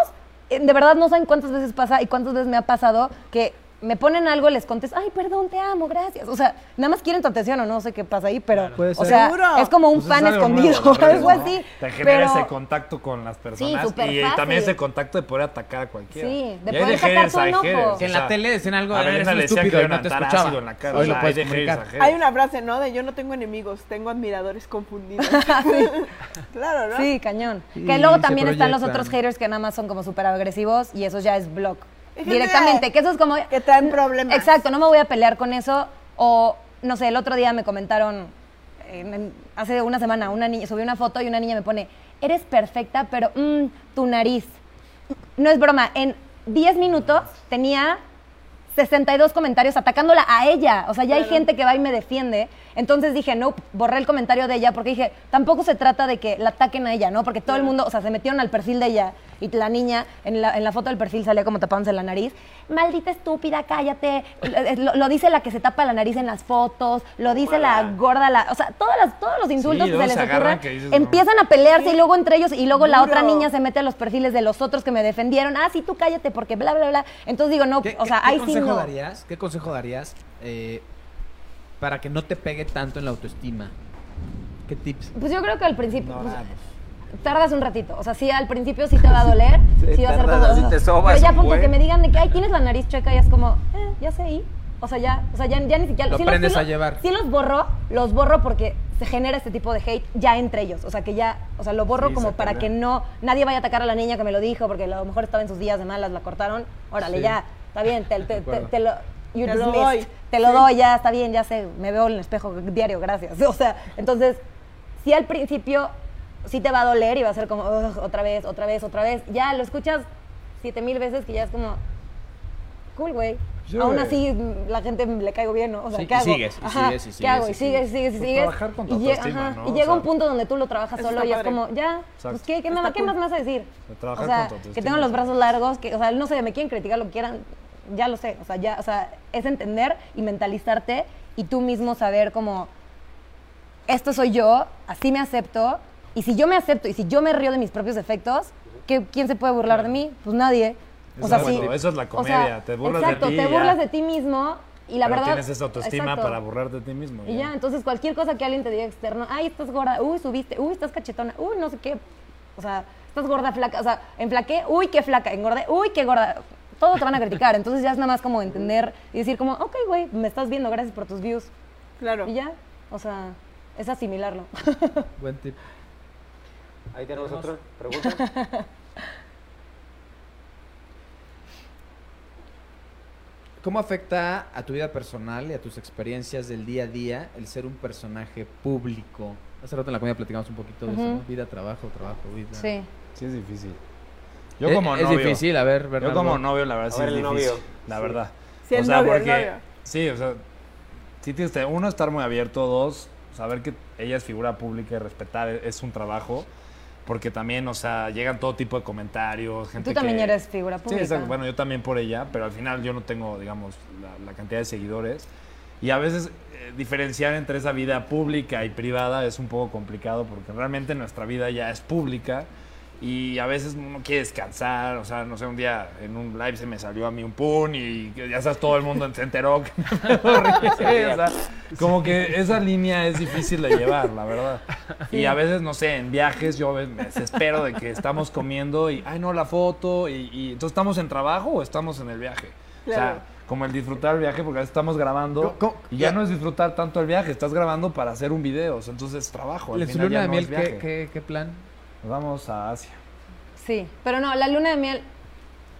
de verdad no saben cuántas veces pasa y cuántas veces me ha pasado que me ponen algo, les contesto, ay, perdón, te amo, gracias. O sea, nada más quieren tu atención o no sé qué pasa ahí, pero, Puede o ser. sea, Seguro. es como un Pues es algo escondido, nuevo, redes, algo así. Te genera pero- ese contacto con las personas y también ese contacto de poder atacar a cualquiera. Sí, de Y poder sacar tu hay enojo. en o la tele decían algo, a eres Belinda un estúpido y no te escuchaba. ácido en la cara. Hoy o lo sea, puedes hay comunicar. una frase, ¿no? De yo no tengo enemigos, tengo admiradores confundidos. claro, ¿no? Sí, cañón. Sí, que luego también están los otros haters que nada más son como súper agresivos y eso ya es blog. Directamente, que eso es como... que traen problemas. Exacto, no me voy a pelear con eso. O, no sé, el otro día me comentaron, en- en- hace una semana, una niña, subí una foto y una niña me pone, eres perfecta, pero mm, tu nariz. No es broma, en 10 minutos tenía 62 comentarios atacándola a ella. O sea, ya hay gente que va y me defiende. Entonces dije, no, borré el comentario de ella porque dije, tampoco se trata de que la ataquen a ella, ¿no? Porque todo el mundo, o sea, se metieron al perfil de ella y la niña en la, en la foto del perfil salía como tapándose la nariz. Maldita estúpida, cállate. Lo, lo dice la que se tapa la nariz en las fotos, lo dice la gorda, la, o sea, todas las, todos los insultos Sí, que se les ocurran empiezan a pelearse y luego entre ellos y luego la otra niña se mete a los perfiles de los otros que me defendieron. Ah, sí, tú cállate porque bla, bla, bla. Entonces digo, no, ¿Qué, o sea, ahí sí consejo no. darías? ¿Qué consejo darías eh, para que no te pegue tanto en la autoestima? ¿Qué tips? Pues yo creo que al principio No, pues, pues. Tardas un ratito. O sea, sí, al principio sí te va a doler. Sí, sí va a ser tardas, como. así te "Ugh". sobas Pero ya buen. que me digan de que, ay, tienes la nariz chueca, y es como, eh, ya sé. O sea, ya, o sea, ya, ya ni siquiera. Lo sí aprendes sí a llevar. Sí los borro, los borro porque se genera este tipo de hate ya entre ellos. O sea, que ya, o sea, lo borro Sí, como para que no, nadie vaya a atacar a la niña que me lo dijo porque a lo mejor estaba en sus días de malas, la cortaron. Órale, Sí. ya, está bien, te, te- te- acuerdo. te lo. you're Te lo dismissed. doy. Te lo Sí. doy, ya está bien, ya sé, me veo en el espejo diario, gracias. O sea, entonces, si al principio sí te va a doler y va a ser como, "Ugh, otra vez, otra vez, otra vez, ya lo escuchas siete mil veces que ya es como, cool, güey. Sí, Aún así mm, la gente le caigo bien, ¿no? O sea, Sí, ¿qué y hago? sigues, y Ajá, sigues, y ¿Qué sigues, hago? y Y sigues, sigues, y Pues sigues. trabajar con tu y, autoestima, ajá, ¿no? y O llega sea, un punto donde tú lo trabajas solo y es como, ya, pues, ¿qué, qué, ¿qué cool. más me vas a decir? O sea, con tu que tengo los brazos largos, que, o sea, no sé, me quieren criticar lo que quieran, ya lo sé. O sea, ya, o sea, es entender y mentalizarte y tú mismo saber como, esto soy yo, así me acepto, y si yo me acepto y si yo me río de mis propios defectos, ¿qué- ¿quién se puede burlar de mí? Pues nadie. O sea, Exacto, sí. eso es la O sea, comedia, te burlas de exacto, ti te ya. burlas de ti mismo y la Pero verdad. tienes esa autoestima exacto. para burlarte de ti mismo. Y ya, entonces cualquier cosa que alguien te diga externo, ay, estás gorda, uy, subiste, uy, estás cachetona, uy, no sé qué. O sea, estás gorda, flaca, o sea, enflaqué, uy, qué flaca, engordé, uy, qué gorda. Todo te van a criticar, entonces ya es nada más como entender y decir como, ok, güey, me estás viendo, gracias por tus views. Claro. Y ya, o sea, es asimilarlo. Buen tip. Ahí tenemos otra pregunta. ¿Cómo afecta a tu vida personal y a tus experiencias del día a día el ser un personaje público? Hace rato en la comida platicamos un poquito de eso. ¿no? Vida, trabajo, trabajo, vida. Sí. Sí es difícil. Yo Es- como es, novio. difícil, a ver, Yo Bernardo. como novio, la verdad, A sí ver, es el difícil. novio. La Sí. verdad. Sí, el o sea, novio, el porque. novio. Sí, o sea. Sí tienes que, uno, estar muy abierto. Dos, saber que ella es figura pública y respetar es un trabajo. Porque también, o sea, llegan todo tipo de comentarios, gente Tú también que- eres figura Sí, pública. exacto. Bueno, yo también por ella, pero al final yo no tengo, digamos, la, la cantidad de seguidores. Y a veces eh, diferenciar entre esa vida pública y privada es un poco complicado porque realmente nuestra vida ya es pública y a veces uno quiere descansar. O sea, no sé, un día en un live se me salió a mí un pun y que ya sabes, todo el mundo se enteró que me dormí. O sea, como que esa línea es difícil de llevar, la verdad. Y a veces, no sé, en viajes yo me desespero de que estamos comiendo y, ay, no, la foto. Y, y entonces, ¿estamos en trabajo o estamos en el viaje? O sea, como el disfrutar el viaje, porque a veces estamos grabando ¿Cómo- cómo? y ya no es disfrutar tanto el viaje, estás grabando para hacer un video, o sea, entonces es trabajo. Al ¿En su final luna ya de no miel es ¿qué, qué, qué plan? Nos vamos a Asia. Sí, pero no, la luna de miel,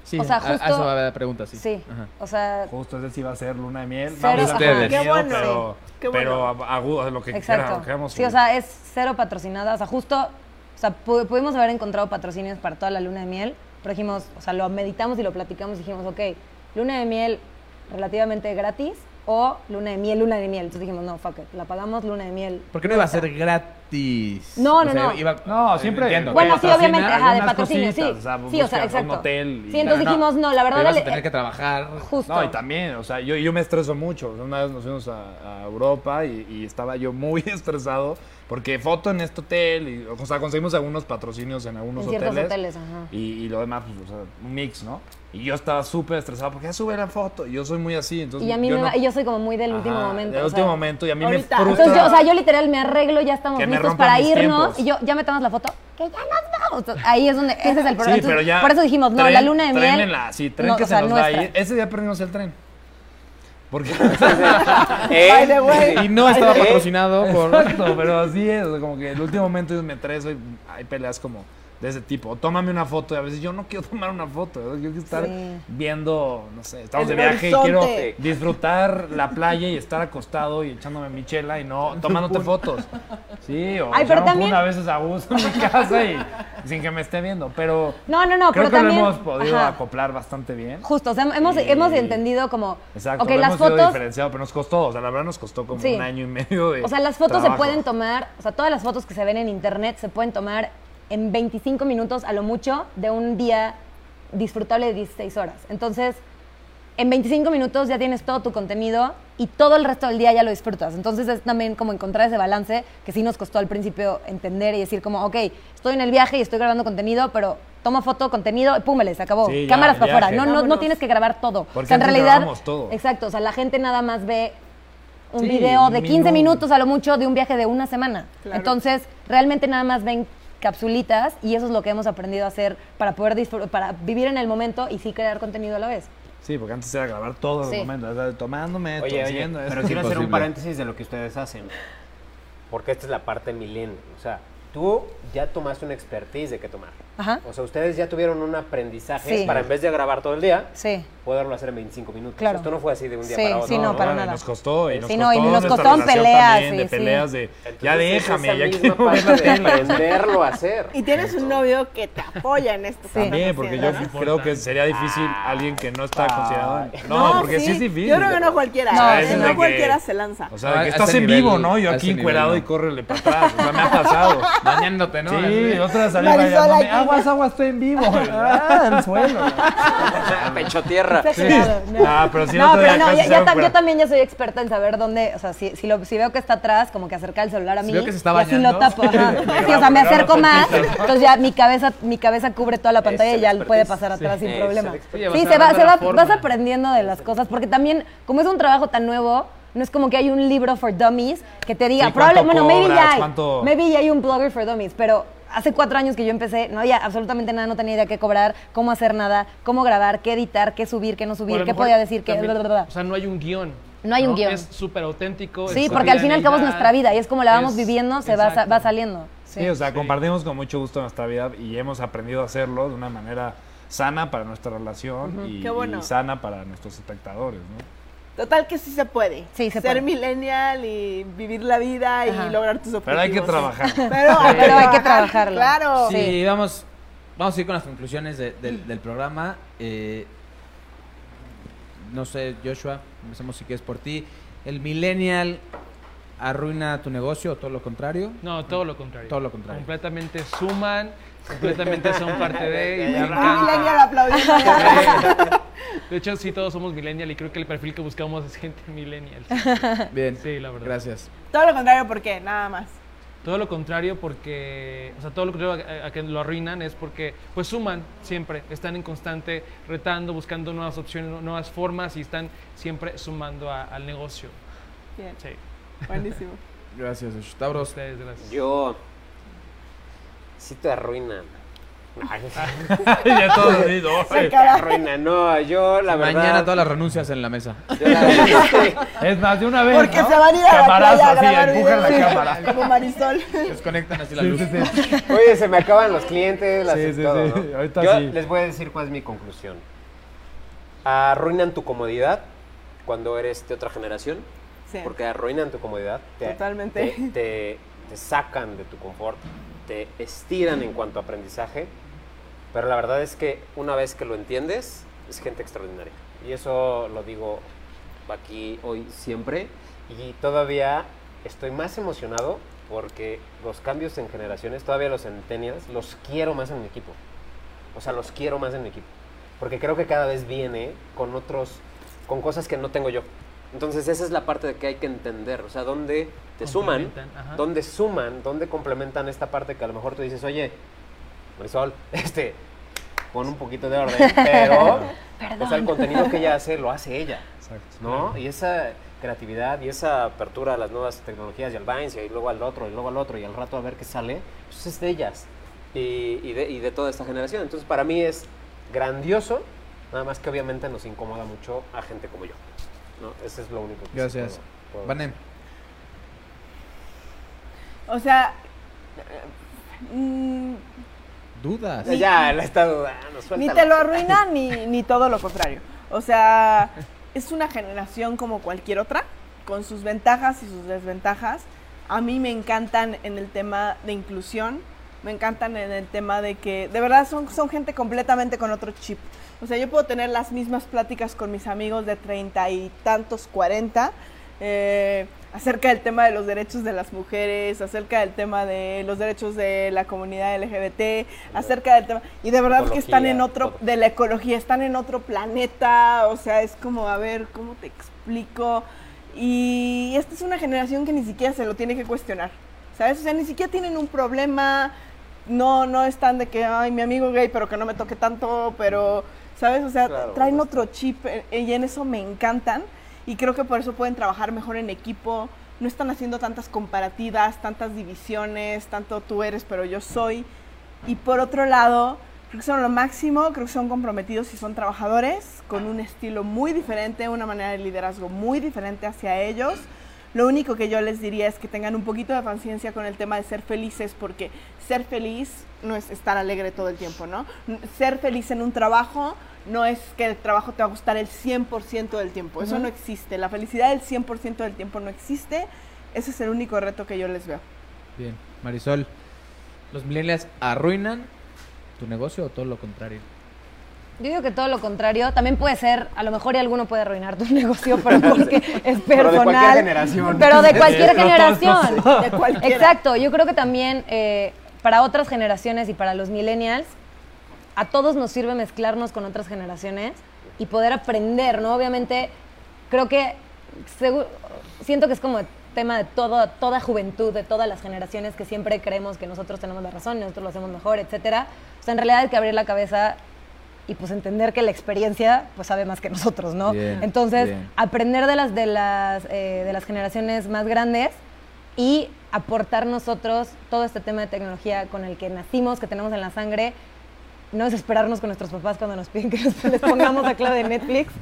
Sí, O sea, a- a justo- eso va la pregunta, sí. sí. Ajá. O sea, Justo ese sí va a ser luna de miel. Cero, Vamos a Qué miedo, bueno. pero, Qué pero bueno. a- agudo, lo que exacto. queramos, queramos Sí, o sea, es cero patrocinada. O sea, justo, o sea, pu- pudimos haber encontrado patrocinios para toda la luna de miel, pero dijimos, o sea, lo meditamos y lo platicamos y dijimos, ok, luna de miel relativamente gratis o luna de miel, luna de miel. Entonces dijimos, no, fuck it, la pagamos luna de miel. ¿Por qué no iba a ser gratis? No, no, no. iba- No, siempre- entiendo, Bueno, sí, obviamente, ajá, de patrocinio, sí. o sea, sí, o sea, buscas un exacto. hotel y- sí, entonces No, dijimos, no, la verdad, Pero vas a tener que trabajar. justo. No, y también, o sea, yo, yo me estreso mucho. O sea, Una vez nos fuimos a, a Europa y, y estaba yo muy estresado porque foto en este hotel, y, o sea, conseguimos algunos patrocinios en algunos en hoteles. hoteles, ajá. Y, y lo demás, pues, o sea, un mix, ¿no? Y yo estaba súper estresado porque ya sube la foto. Y yo soy muy así, entonces Y a mí yo me no- va- yo soy como muy del último momento. Del sea, último momento y a mí ahorita. me frustra. Entonces yo, o sea, yo literal me arreglo, ya estamos listos para irnos tiempos. y yo, ya me tomas la foto, que ya nos vamos. Ahí es donde, ese es el problema. Sí, Entonces, pero ya. por eso dijimos, no, la luna de miel. en la- sí, tren no, que sea, se nos va a ir. Ese día perdimos el tren. Porque. Way. Y no estaba patrocinado por... Exacto, pero así es. Como que el último momento yo me estreso y hay peleas como de ese tipo. O tómame una foto y a veces yo no quiero tomar una foto. Yo quiero estar Sí. viendo, no sé, estamos El de viaje y quiero disfrutar la playa y estar acostado y echándome mi chela y no tomándote fotos. Sí, o Ay, pero un también- a veces a gusto en mi casa y sin que me esté viendo. Pero No, no, no, creo pero que también. lo hemos podido ajá, acoplar bastante bien. Justo, o sea, hemos, Y- hemos entendido como. Exacto, ok, lo las hemos fotos. diferenciado, pero nos costó, o sea, la verdad nos costó como Sí. un año y medio de O sea, las fotos se pueden tomar, o sea, todas las fotos que se ven en internet se pueden tomar en 25 minutos a lo mucho de un día disfrutable de 16 horas. Entonces, en 25 minutos ya tienes todo tu contenido y todo el resto del día ya lo disfrutas. Entonces es también como encontrar ese balance que sí nos costó al principio entender y decir como, ok, estoy en el viaje y estoy grabando contenido, pero tomo foto, contenido, y púmele, se acabó. Sí, ya, Cámaras para afuera. No, no, no tienes que grabar todo. Porque o sea, en realidad... grabamos todo. Exacto, o sea, la gente nada más ve un Sí, video de 15 mínimo. minutos a lo mucho de un viaje de una semana. Claro. Entonces, realmente nada más ven capsulitas y eso es lo que hemos aprendido a hacer para poder para vivir en el momento y sí crear contenido a la vez. Sí, porque antes era grabar todo Sí. el momento, o sea, tomándome, Oye, oye, Pero quiero hacer un paréntesis de lo que ustedes hacen. Porque esta es la parte milenio. O sea, tú ya tomaste una expertise de qué tomar. Ajá. O sea, ustedes ya tuvieron un aprendizaje Sí. para en vez de grabar todo el día, Sí. poderlo hacer en 25 minutos. Claro. Esto no fue así de un día Sí, para otro. sí, no, para y nada. Nos costó, y nos Sí, costó no, y nos costaron relación peleas, también, sí, de sí. peleas de, Entonces, ya déjame, ya quiero ver la parte de tele. aprenderlo a hacer. Y tienes un novio que te apoya en esto. También, porque yo ¿no? creo que sería difícil alguien que no está considerado. en- No, No, porque sí. es difícil. Yo creo que no cualquiera. No, ¿eh? no cualquiera se lanza. O sea, No, que estás en vivo, ¿no? Yo aquí encuerado y no. córrele para atrás. O sea, me ha pasado. Bañándote, ¿no? Sí, otra salió Marisol bailando. aquí. Aguas, aguas, estoy en vivo. Ah, al suelo. Pecho tierra. No. Ah, pero si no, pero no, ya, ya yo también ya soy experta en saber dónde, o sea, si, si, lo, si veo que está atrás, como que acercar el celular a Si mí. veo que se está y así lo tapo. ajá. Sí, o sea, me acerco más, entonces ya mi cabeza, mi cabeza cubre toda la pantalla Es y ya puede pasar atrás sin problema. Sí, se va, se va, vas aprendiendo de las cosas, porque también, como es un trabajo tan nuevo, no es como que hay un libro for dummies que te diga, Sí, ¿cuánto probablemente, bueno, maybe ya hay, ¿Cuánto? maybe ya hay un blogger for dummies, pero hace cuatro años que yo empecé, no había absolutamente nada, no tenía idea qué cobrar, cómo hacer nada, cómo grabar, qué editar, qué subir, qué no subir, qué mejor podía decir, qué... también, bla, bla, bla. O sea, no hay un guion. No hay un guion. Es súper auténtico. Sí, es porque al fin y al cabo es nuestra vida y es como la vamos es- viviendo, se va, exacto. va saliendo. Sí, o sea, compartimos con mucho gusto nuestra vida y hemos aprendido a hacerlo de una manera sana para nuestra relación y, bueno. y sana para nuestros espectadores, ¿no? Total que sí se puede. Sí, se Ser puede. millennial y vivir la vida y lograr tus objetivos. Pero hay que trabajar. Pero hay que, Pero hay que trabajar, trabajarlo. Claro. Sí, vamos, vamos a ir con las conclusiones de- del, del programa. Eh, no sé, Joshua, empecemos si quieres por ti. El millennial arruina tu negocio o todo lo contrario? No, todo lo contrario. Todo lo contrario. Completamente suman, completamente son parte de y me encanta. millennial aplaudiendo. De hecho, sí, todos somos millennial y creo que el perfil que buscamos es gente millennial. Bien. Sí, la verdad. Gracias. Todo lo contrario, ¿por qué? Nada más. Todo lo contrario porque, o sea, todo lo contrario a, a que lo arruinan es porque, pues suman siempre, están en constante retando, buscando nuevas opciones, nu- nuevas formas y están siempre sumando a- al negocio. Bien, Sí, buenísimo. Gracias, Stavros. ustedes, gracias. Yo. Sí te arruinan. Ay, ya todo dicho. Se te arruinan. No, yo la verdad. Mañana todas las renuncias en la mesa. yo la verdad- Es más, de una vez. Porque ¿no? se van a ir a la Camarazo, playa a así, grabar empujan la cámara. Como Marisol. Desconectan así la Sí, luz. sí, sí. Oye, se me acaban los clientes, las Sí, sí, todo, sí. ¿no? Ahorita Yo sí. les voy a decir cuál es mi conclusión. Arruinan tu comodidad cuando eres de otra generación, Sí. porque arruinan tu comodidad. te- Totalmente. Te, te- te sacan de tu confort, te estiran en cuanto a aprendizaje, pero la verdad es que una vez que lo entiendes, es gente extraordinaria. Y eso lo digo aquí hoy siempre, y todavía estoy más emocionado porque los cambios en generaciones, todavía los centennials, los quiero más en mi equipo. O sea, los quiero más en mi equipo. Porque creo que cada vez viene con otros, con cosas que no tengo yo. Entonces esa es la parte de que hay que entender. O sea, dónde te suman, ajá. dónde suman, dónde complementan esta parte que a lo mejor tú dices, oye, Marisol, este, pon un poquito de orden, pero o sea, el contenido que ella hace, lo hace ella. Exacto. ¿no? Y esa creatividad y esa apertura a las nuevas tecnologías y al Vines y luego al otro y luego al otro y al rato a ver qué sale, pues es de ellas y, y de, y de toda esta generación. Entonces para mí es grandioso, nada más que obviamente nos incomoda mucho a gente como yo. ¿No? Ese es lo único que sí Gracias. puedo- puedo Vanem. O sea, mm, Dudas. Ya, la está dudando. ni te lo arruina ni, ni todo lo contrario. O sea, es una generación como cualquier otra, con sus ventajas y sus desventajas. A mí me encantan en el tema de inclusión, me encantan en el tema de que de verdad son, son gente completamente con otro chip. O sea, yo puedo tener las mismas pláticas con mis amigos de treinta y tantos, cuarenta, eh, acerca del tema de los derechos de las mujeres, acerca del tema de los derechos de la comunidad LGBT, acerca del tema... Y de verdad que están en otro, de la ecología, están en otro planeta, o sea, es como, a ver, ¿cómo te explico? Y esta es una generación que ni siquiera se lo tiene que cuestionar, ¿sabes? O sea, ni siquiera tienen un problema, no, no están de que, ay, mi amigo gay, pero que no me toque tanto, pero, ¿sabes? O sea, Claro, traen otro chip eh, y en eso me encantan y creo que por eso pueden trabajar mejor en equipo, no están haciendo tantas comparativas, tantas divisiones, tanto tú eres, pero yo soy. Y por otro lado, creo que son lo máximo, creo que son comprometidos y son trabajadores con un estilo muy diferente, una manera de liderazgo muy diferente hacia ellos. Lo único que yo les diría es que tengan un poquito de paciencia con el tema de ser felices, porque ser feliz no es estar alegre todo el tiempo, ¿no? Ser feliz en un trabajo no es que el trabajo te va a gustar el 100% del tiempo, eso no existe. La felicidad del 100% del tiempo no existe. Ese es el único reto que yo les veo. Bien. Marisol, ¿los millennials arruinan tu negocio o todo lo contrario? Yo digo que todo lo contrario. También puede ser, a lo mejor y alguno puede arruinar tu negocio, pero porque es Pero de personal. cualquier generación. Pero de cualquier generación. De. Exacto. Yo creo que también eh, para otras generaciones y para los millennials, a todos nos sirve mezclarnos con otras generaciones y poder aprender, ¿no? Obviamente, creo que siento que es como tema de todo, toda juventud, de todas las generaciones que siempre creemos que nosotros tenemos la razón, nosotros lo hacemos mejor, etcétera. O sea, en realidad hay que abrir la cabeza y pues entender que la experiencia pues sabe más que nosotros, ¿no? Bien, Entonces, bien. aprender de las de las eh, de las generaciones más grandes y aportar nosotros todo este tema de tecnología con el que nacimos, que tenemos en la sangre. No desesperarnos con nuestros papás cuando nos piden que les, les pongamos la clave de Netflix,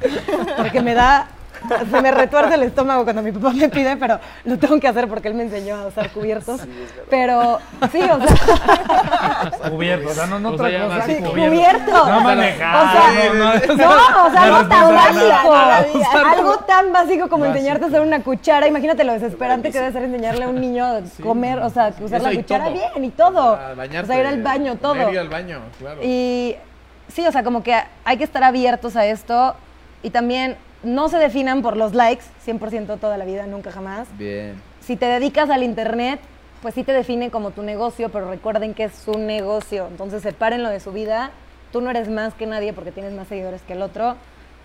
porque me da, se me retuerce el estómago cuando mi papá me pide, pero lo tengo que hacer porque él me enseñó a usar cubiertos. pero sí, o sea, Cubierto, o sea, no, no O sea, otra cosa. sí, cubierto. cubierto. No O manejar. sea, no, no, o sea, algo tan básico. Algo tan básico como Básico. enseñarte a hacer una cuchara. Imagínate lo desesperante que debe ser enseñarle a un niño a comer, o sea, usar Eso la cuchara todo. bien y todo. A bañarte, o sea, ir al baño, todo. ir al baño, claro. Y sí, o sea, como que hay que estar abiertos a esto y también no se definan por los likes 100% toda la vida, nunca jamás. Bien. si te dedicas al internet, pues sí te define como tu negocio, pero recuerden que es un negocio. Entonces sepárenlo de su vida. Tú no eres más que nadie porque tienes más seguidores que el otro.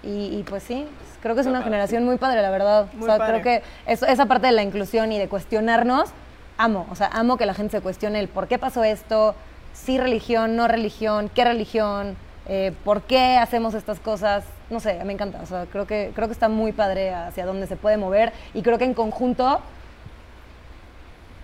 Y, y pues sí, creo que es una generación muy padre, la verdad. Muy o sea, padre. creo que eso- esa parte de la inclusión y de cuestionarnos, amo. O sea, amo que la gente se cuestione el por qué pasó esto, sí religión, no religión, qué religión, eh, por qué hacemos estas cosas. No sé, me encanta. O sea, creo que, creo que está muy padre hacia dónde se puede mover. Y creo que en conjunto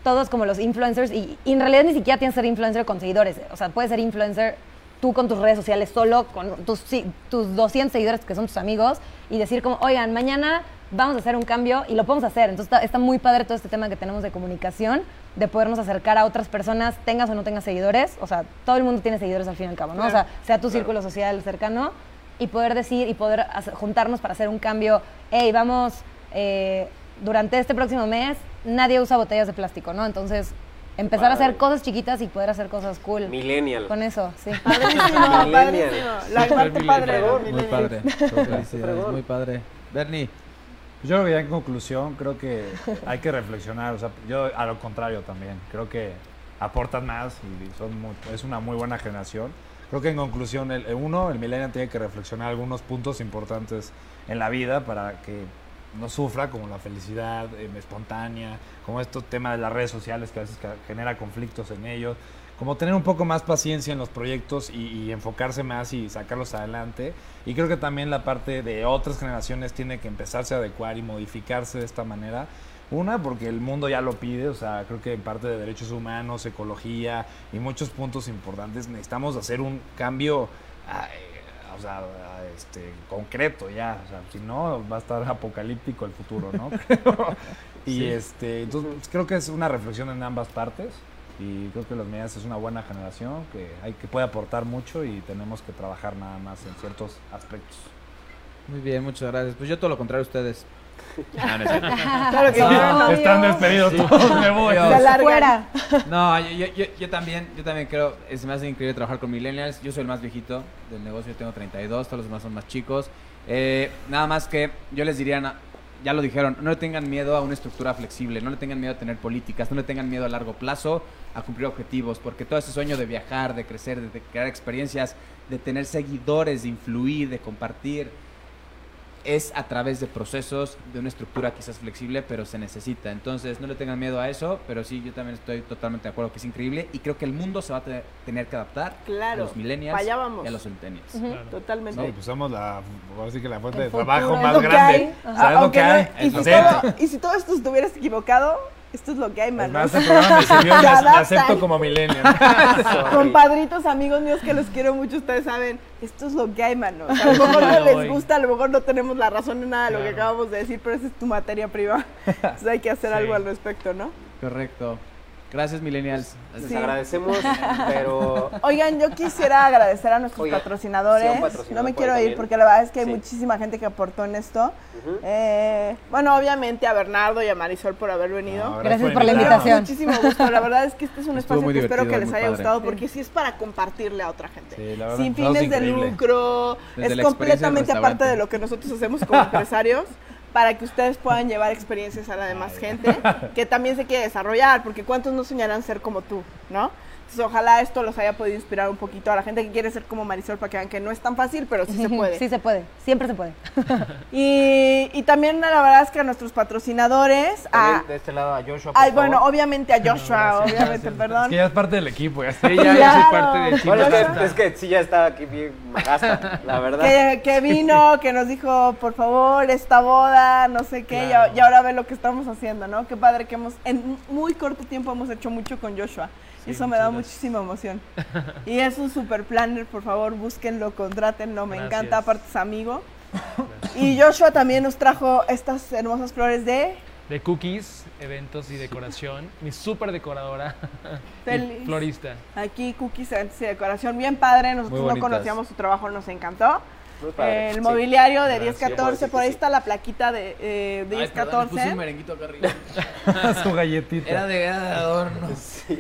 todos como los influencers, y, y en realidad ni siquiera tienes que ser influencer con seguidores. O sea, puedes ser influencer tú con tus redes sociales solo, con tus, tus 200 seguidores que son tus amigos, y decir como, oigan, mañana vamos a hacer un cambio y lo podemos hacer. Entonces está, está muy padre todo este tema que tenemos de comunicación, de podernos acercar a otras personas, tengas o no tengas seguidores. O sea, todo el mundo tiene seguidores al fin y al cabo, ¿no? O sea, sea tu círculo social cercano y poder decir y poder hacer- juntarnos para hacer un cambio. Hey, vamos, eh, durante este próximo mes nadie usa botellas de plástico, ¿no? Entonces, empezar a hacer Padre. cosas chiquitas y poder hacer cosas cool. Millennial. Con eso, sí. Padrísimo, padrísimo. La parte padre de los Muy padre. Muy padre. Bernie, Yo creo que ya en conclusión, creo que hay que reflexionar. O sea, yo a lo contrario también. Creo que aportan más y son muy- es una muy buena generación. Creo que en conclusión, el, uno, el millennial tiene que reflexionar algunos puntos importantes en la vida para que no sufra, como la felicidad eh, espontánea, como estos temas de las redes sociales que a veces genera conflictos en ellos, como tener un poco más paciencia en los proyectos y, y enfocarse más y sacarlos adelante. Y creo que también la parte de otras generaciones tiene que empezarse a adecuar y modificarse de esta manera. Una, porque el mundo ya lo pide, o sea, creo que en parte de derechos humanos, ecología y muchos puntos importantes necesitamos hacer un cambio, o sea, este, concreto ya, o sea, si no va a estar apocalíptico el futuro, ¿no? Creo. y este, entonces pues, creo que es una reflexión en ambas partes y creo que los medias es una buena generación que hay que puede aportar mucho y tenemos que trabajar nada más en ciertos aspectos. muy bien, muchas gracias. Pues yo todo lo contrario a ustedes. Claro que No, no. Están despedidos todos, me voy. Fuera. No, yo, yo, yo, yo también, yo también creo, es hace increíble trabajar con millennials. Yo soy el más viejito del negocio, yo tengo 32, todos los demás son más chicos. Eh, nada más que yo les diría, ya lo dijeron, no le tengan miedo a una estructura flexible, no le tengan miedo a tener políticas, no le tengan miedo a largo plazo a cumplir objetivos, porque todo ese sueño de viajar, de crecer, de, crear experiencias, de tener seguidores, de influir, de compartir, es a través de procesos, de una estructura quizás flexible, pero se necesita. Entonces, no le tengan miedo a eso, pero sí, yo también estoy totalmente de acuerdo que es increíble y creo que el mundo se va a te- tener que adaptar Claro, a los millennials y a los centennials. Ujú. Totalmente. No, pues somos la, ahora sí que la fuente El de trabajo más grande. hay. ¿Sabes lo aunque que no- hay? y, si Acepta. todo, y si todo esto estuvieras equivocado, esto es lo que hay, Es mano. más, este programa me sirvió, me, acepto como millennial. Compadritos, amigos míos que los quiero mucho, ustedes saben, esto es lo que hay, sea, a lo mejor no les gusta, a lo mejor no tenemos la razón en nada de lo que acabamos de decir, pero esa es tu materia privada. Entonces hay que hacer Sí. algo al respecto, ¿no? Correcto. Gracias, millennials. Les Sí. agradecemos, pero Oigan, yo quisiera agradecer a nuestros Oiga, patrocinadores. sí, un patrocinador no me quiero ir porque la verdad es que hay Sí. muchísima gente que aportó en esto. Eh, bueno, obviamente a Bernardo y a Marisol por haber venido. No, Gracias por la invitación. Muchísimo gusto. La verdad es que este es un Estuvo espacio que espero que les haya padre. gustado porque sí es para compartirle a otra gente. Sí, la verdad, Sin fines de lucro. Desde es completamente aparte de lo que nosotros hacemos como empresarios para que ustedes puedan llevar experiencias a la demás gente que también se quiere desarrollar, porque cuántos no soñarán ser como tú, ¿no? Entonces, ojalá esto los haya podido inspirar un poquito a la gente que quiere ser como Marisol para que vean que no es tan fácil, pero sí se puede. Sí se puede, siempre se puede. Y, y también la verdad es que a nuestros patrocinadores, a, de este lado a Joshua. por ay, bueno, obviamente a Joshua, gracias, obviamente, gracias. perdón. Es que ya es parte del equipo. Ya está. Sí, ya, ya Claro. soy parte del equipo. Bueno, es que, es que sí ya está aquí bien magasta, la verdad. que, que vino, que nos dijo, por favor, esta boda, no sé qué, y Claro. y, ahora ve lo que estamos haciendo, ¿no? Qué padre que hemos, en muy corto tiempo hemos hecho mucho con Joshua. Sí, Eso me da gracias. muchísima emoción. y es un super planner, por favor, búsquenlo, contrátenlo, me Gracias. encanta, aparte es amigo. Y Joshua también nos trajo estas hermosas flores de De cookies, eventos y decoración. Mi súper decoradora. y florista. aquí cookies, eventos y decoración, bien padre, nosotros no conocíamos su trabajo, nos encantó. Padre, el sí. mobiliario de Gracias. 10-14, por ahí Sí. está la plaquita de, eh, de Ay, perdón, puse un 10-14. merenguito acá arriba. Su galletita. Era de, era de adorno.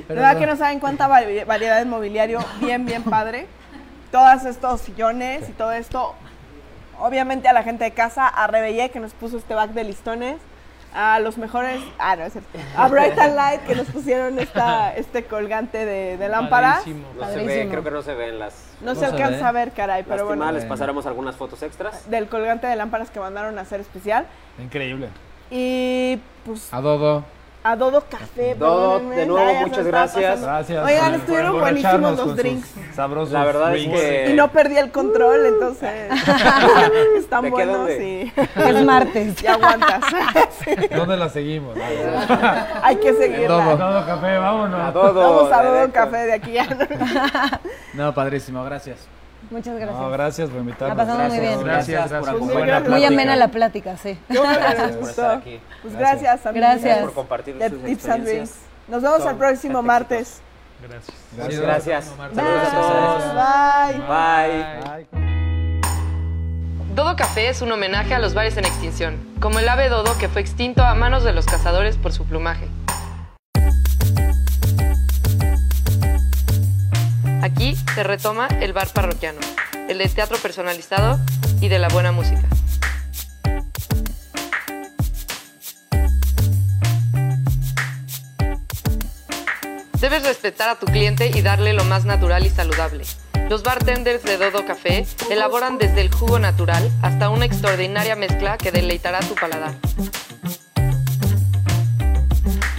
¿Verdad que no saben cuánta vari- variedad de mobiliario? Bien, bien padre. Todos estos sillones y todo esto. Obviamente a la gente de casa, a Rebellé que nos puso este back de listones. a los mejores, ah, no es cierto, a Bright and Light que nos pusieron esta, este colgante de, de lámpara. Padrísimo. No se ve, creo que no se ven las... No se No se alcanza ve. a ver, caray, pero bueno, les pasaremos algunas fotos extras. del colgante de lámparas que mandaron a hacer especial. Increíble. Y pues A Dodo. A Dodo Café, Dodo, de nuevo, Ay, muchas gracias. Gracias. Oigan, estuvieron buenísimos los drinks. Sabrosos. La verdad es que... Y no perdí el control, entonces están ¿De qué, buenos y Es martes. ya aguantas. Sí, ¿Dónde la seguimos? Hay que seguirla. Dodo. Todo café, vámonos. A Dodo, Vamos a Dodo. Café de aquí ya. No, padrísimo, gracias. Muchas gracias. No, gracias por invitarnos. La pasamos muy Gracias. bien. Gracias, por gracias. Acompañarnos. muy amena la plática, sí. Gracias por gustó. estar aquí. Pues gracias, amigos. Gracias. por compartir De sus Tips and experiencias. Nos vemos Son el próximo martes. Gracias. Muchas gracias. Bye. Saludos a todos. Bye. Bye. Dodo Café es un homenaje a los bares en extinción, como el ave dodo que fue extinto a manos de los cazadores por su plumaje. Aquí se retoma el bar parroquiano, el de teatro personalizado y de la buena música. Debes respetar a tu cliente y darle lo más natural y saludable. Los bartenders de Dodo Café elaboran desde el jugo natural hasta una extraordinaria mezcla que deleitará tu paladar.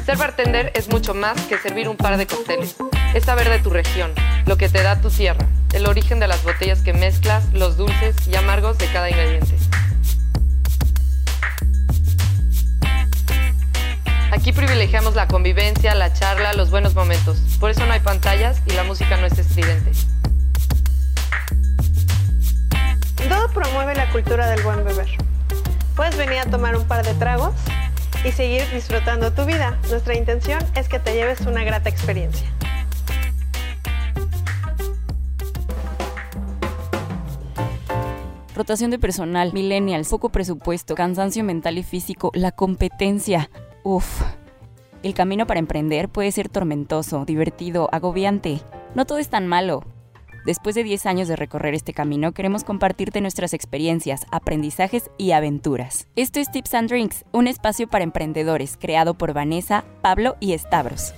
Ser bartender es mucho más que servir un par de cócteles. Es saber de tu región, lo que te da tu tierra, el origen de las botellas que mezclas, los dulces y amargos de cada ingrediente. Aquí privilegiamos la convivencia, la charla, los buenos momentos. Por eso no hay pantallas y la música no es estridente. Dodo promueve la cultura del buen beber. Puedes venir a tomar un par de tragos y seguir disfrutando tu vida. Nuestra intención es que te lleves una grata experiencia. Rotación de personal, millennials, poco presupuesto, cansancio mental y físico, la competencia. Uf. El camino para emprender puede ser tormentoso, divertido, agobiante. No todo es tan malo. Después de 10 años de recorrer este camino, queremos compartirte nuestras experiencias, aprendizajes y aventuras. Esto es Tips and Drinks, un espacio para emprendedores creado por Vanessa, Pablo y Stavros.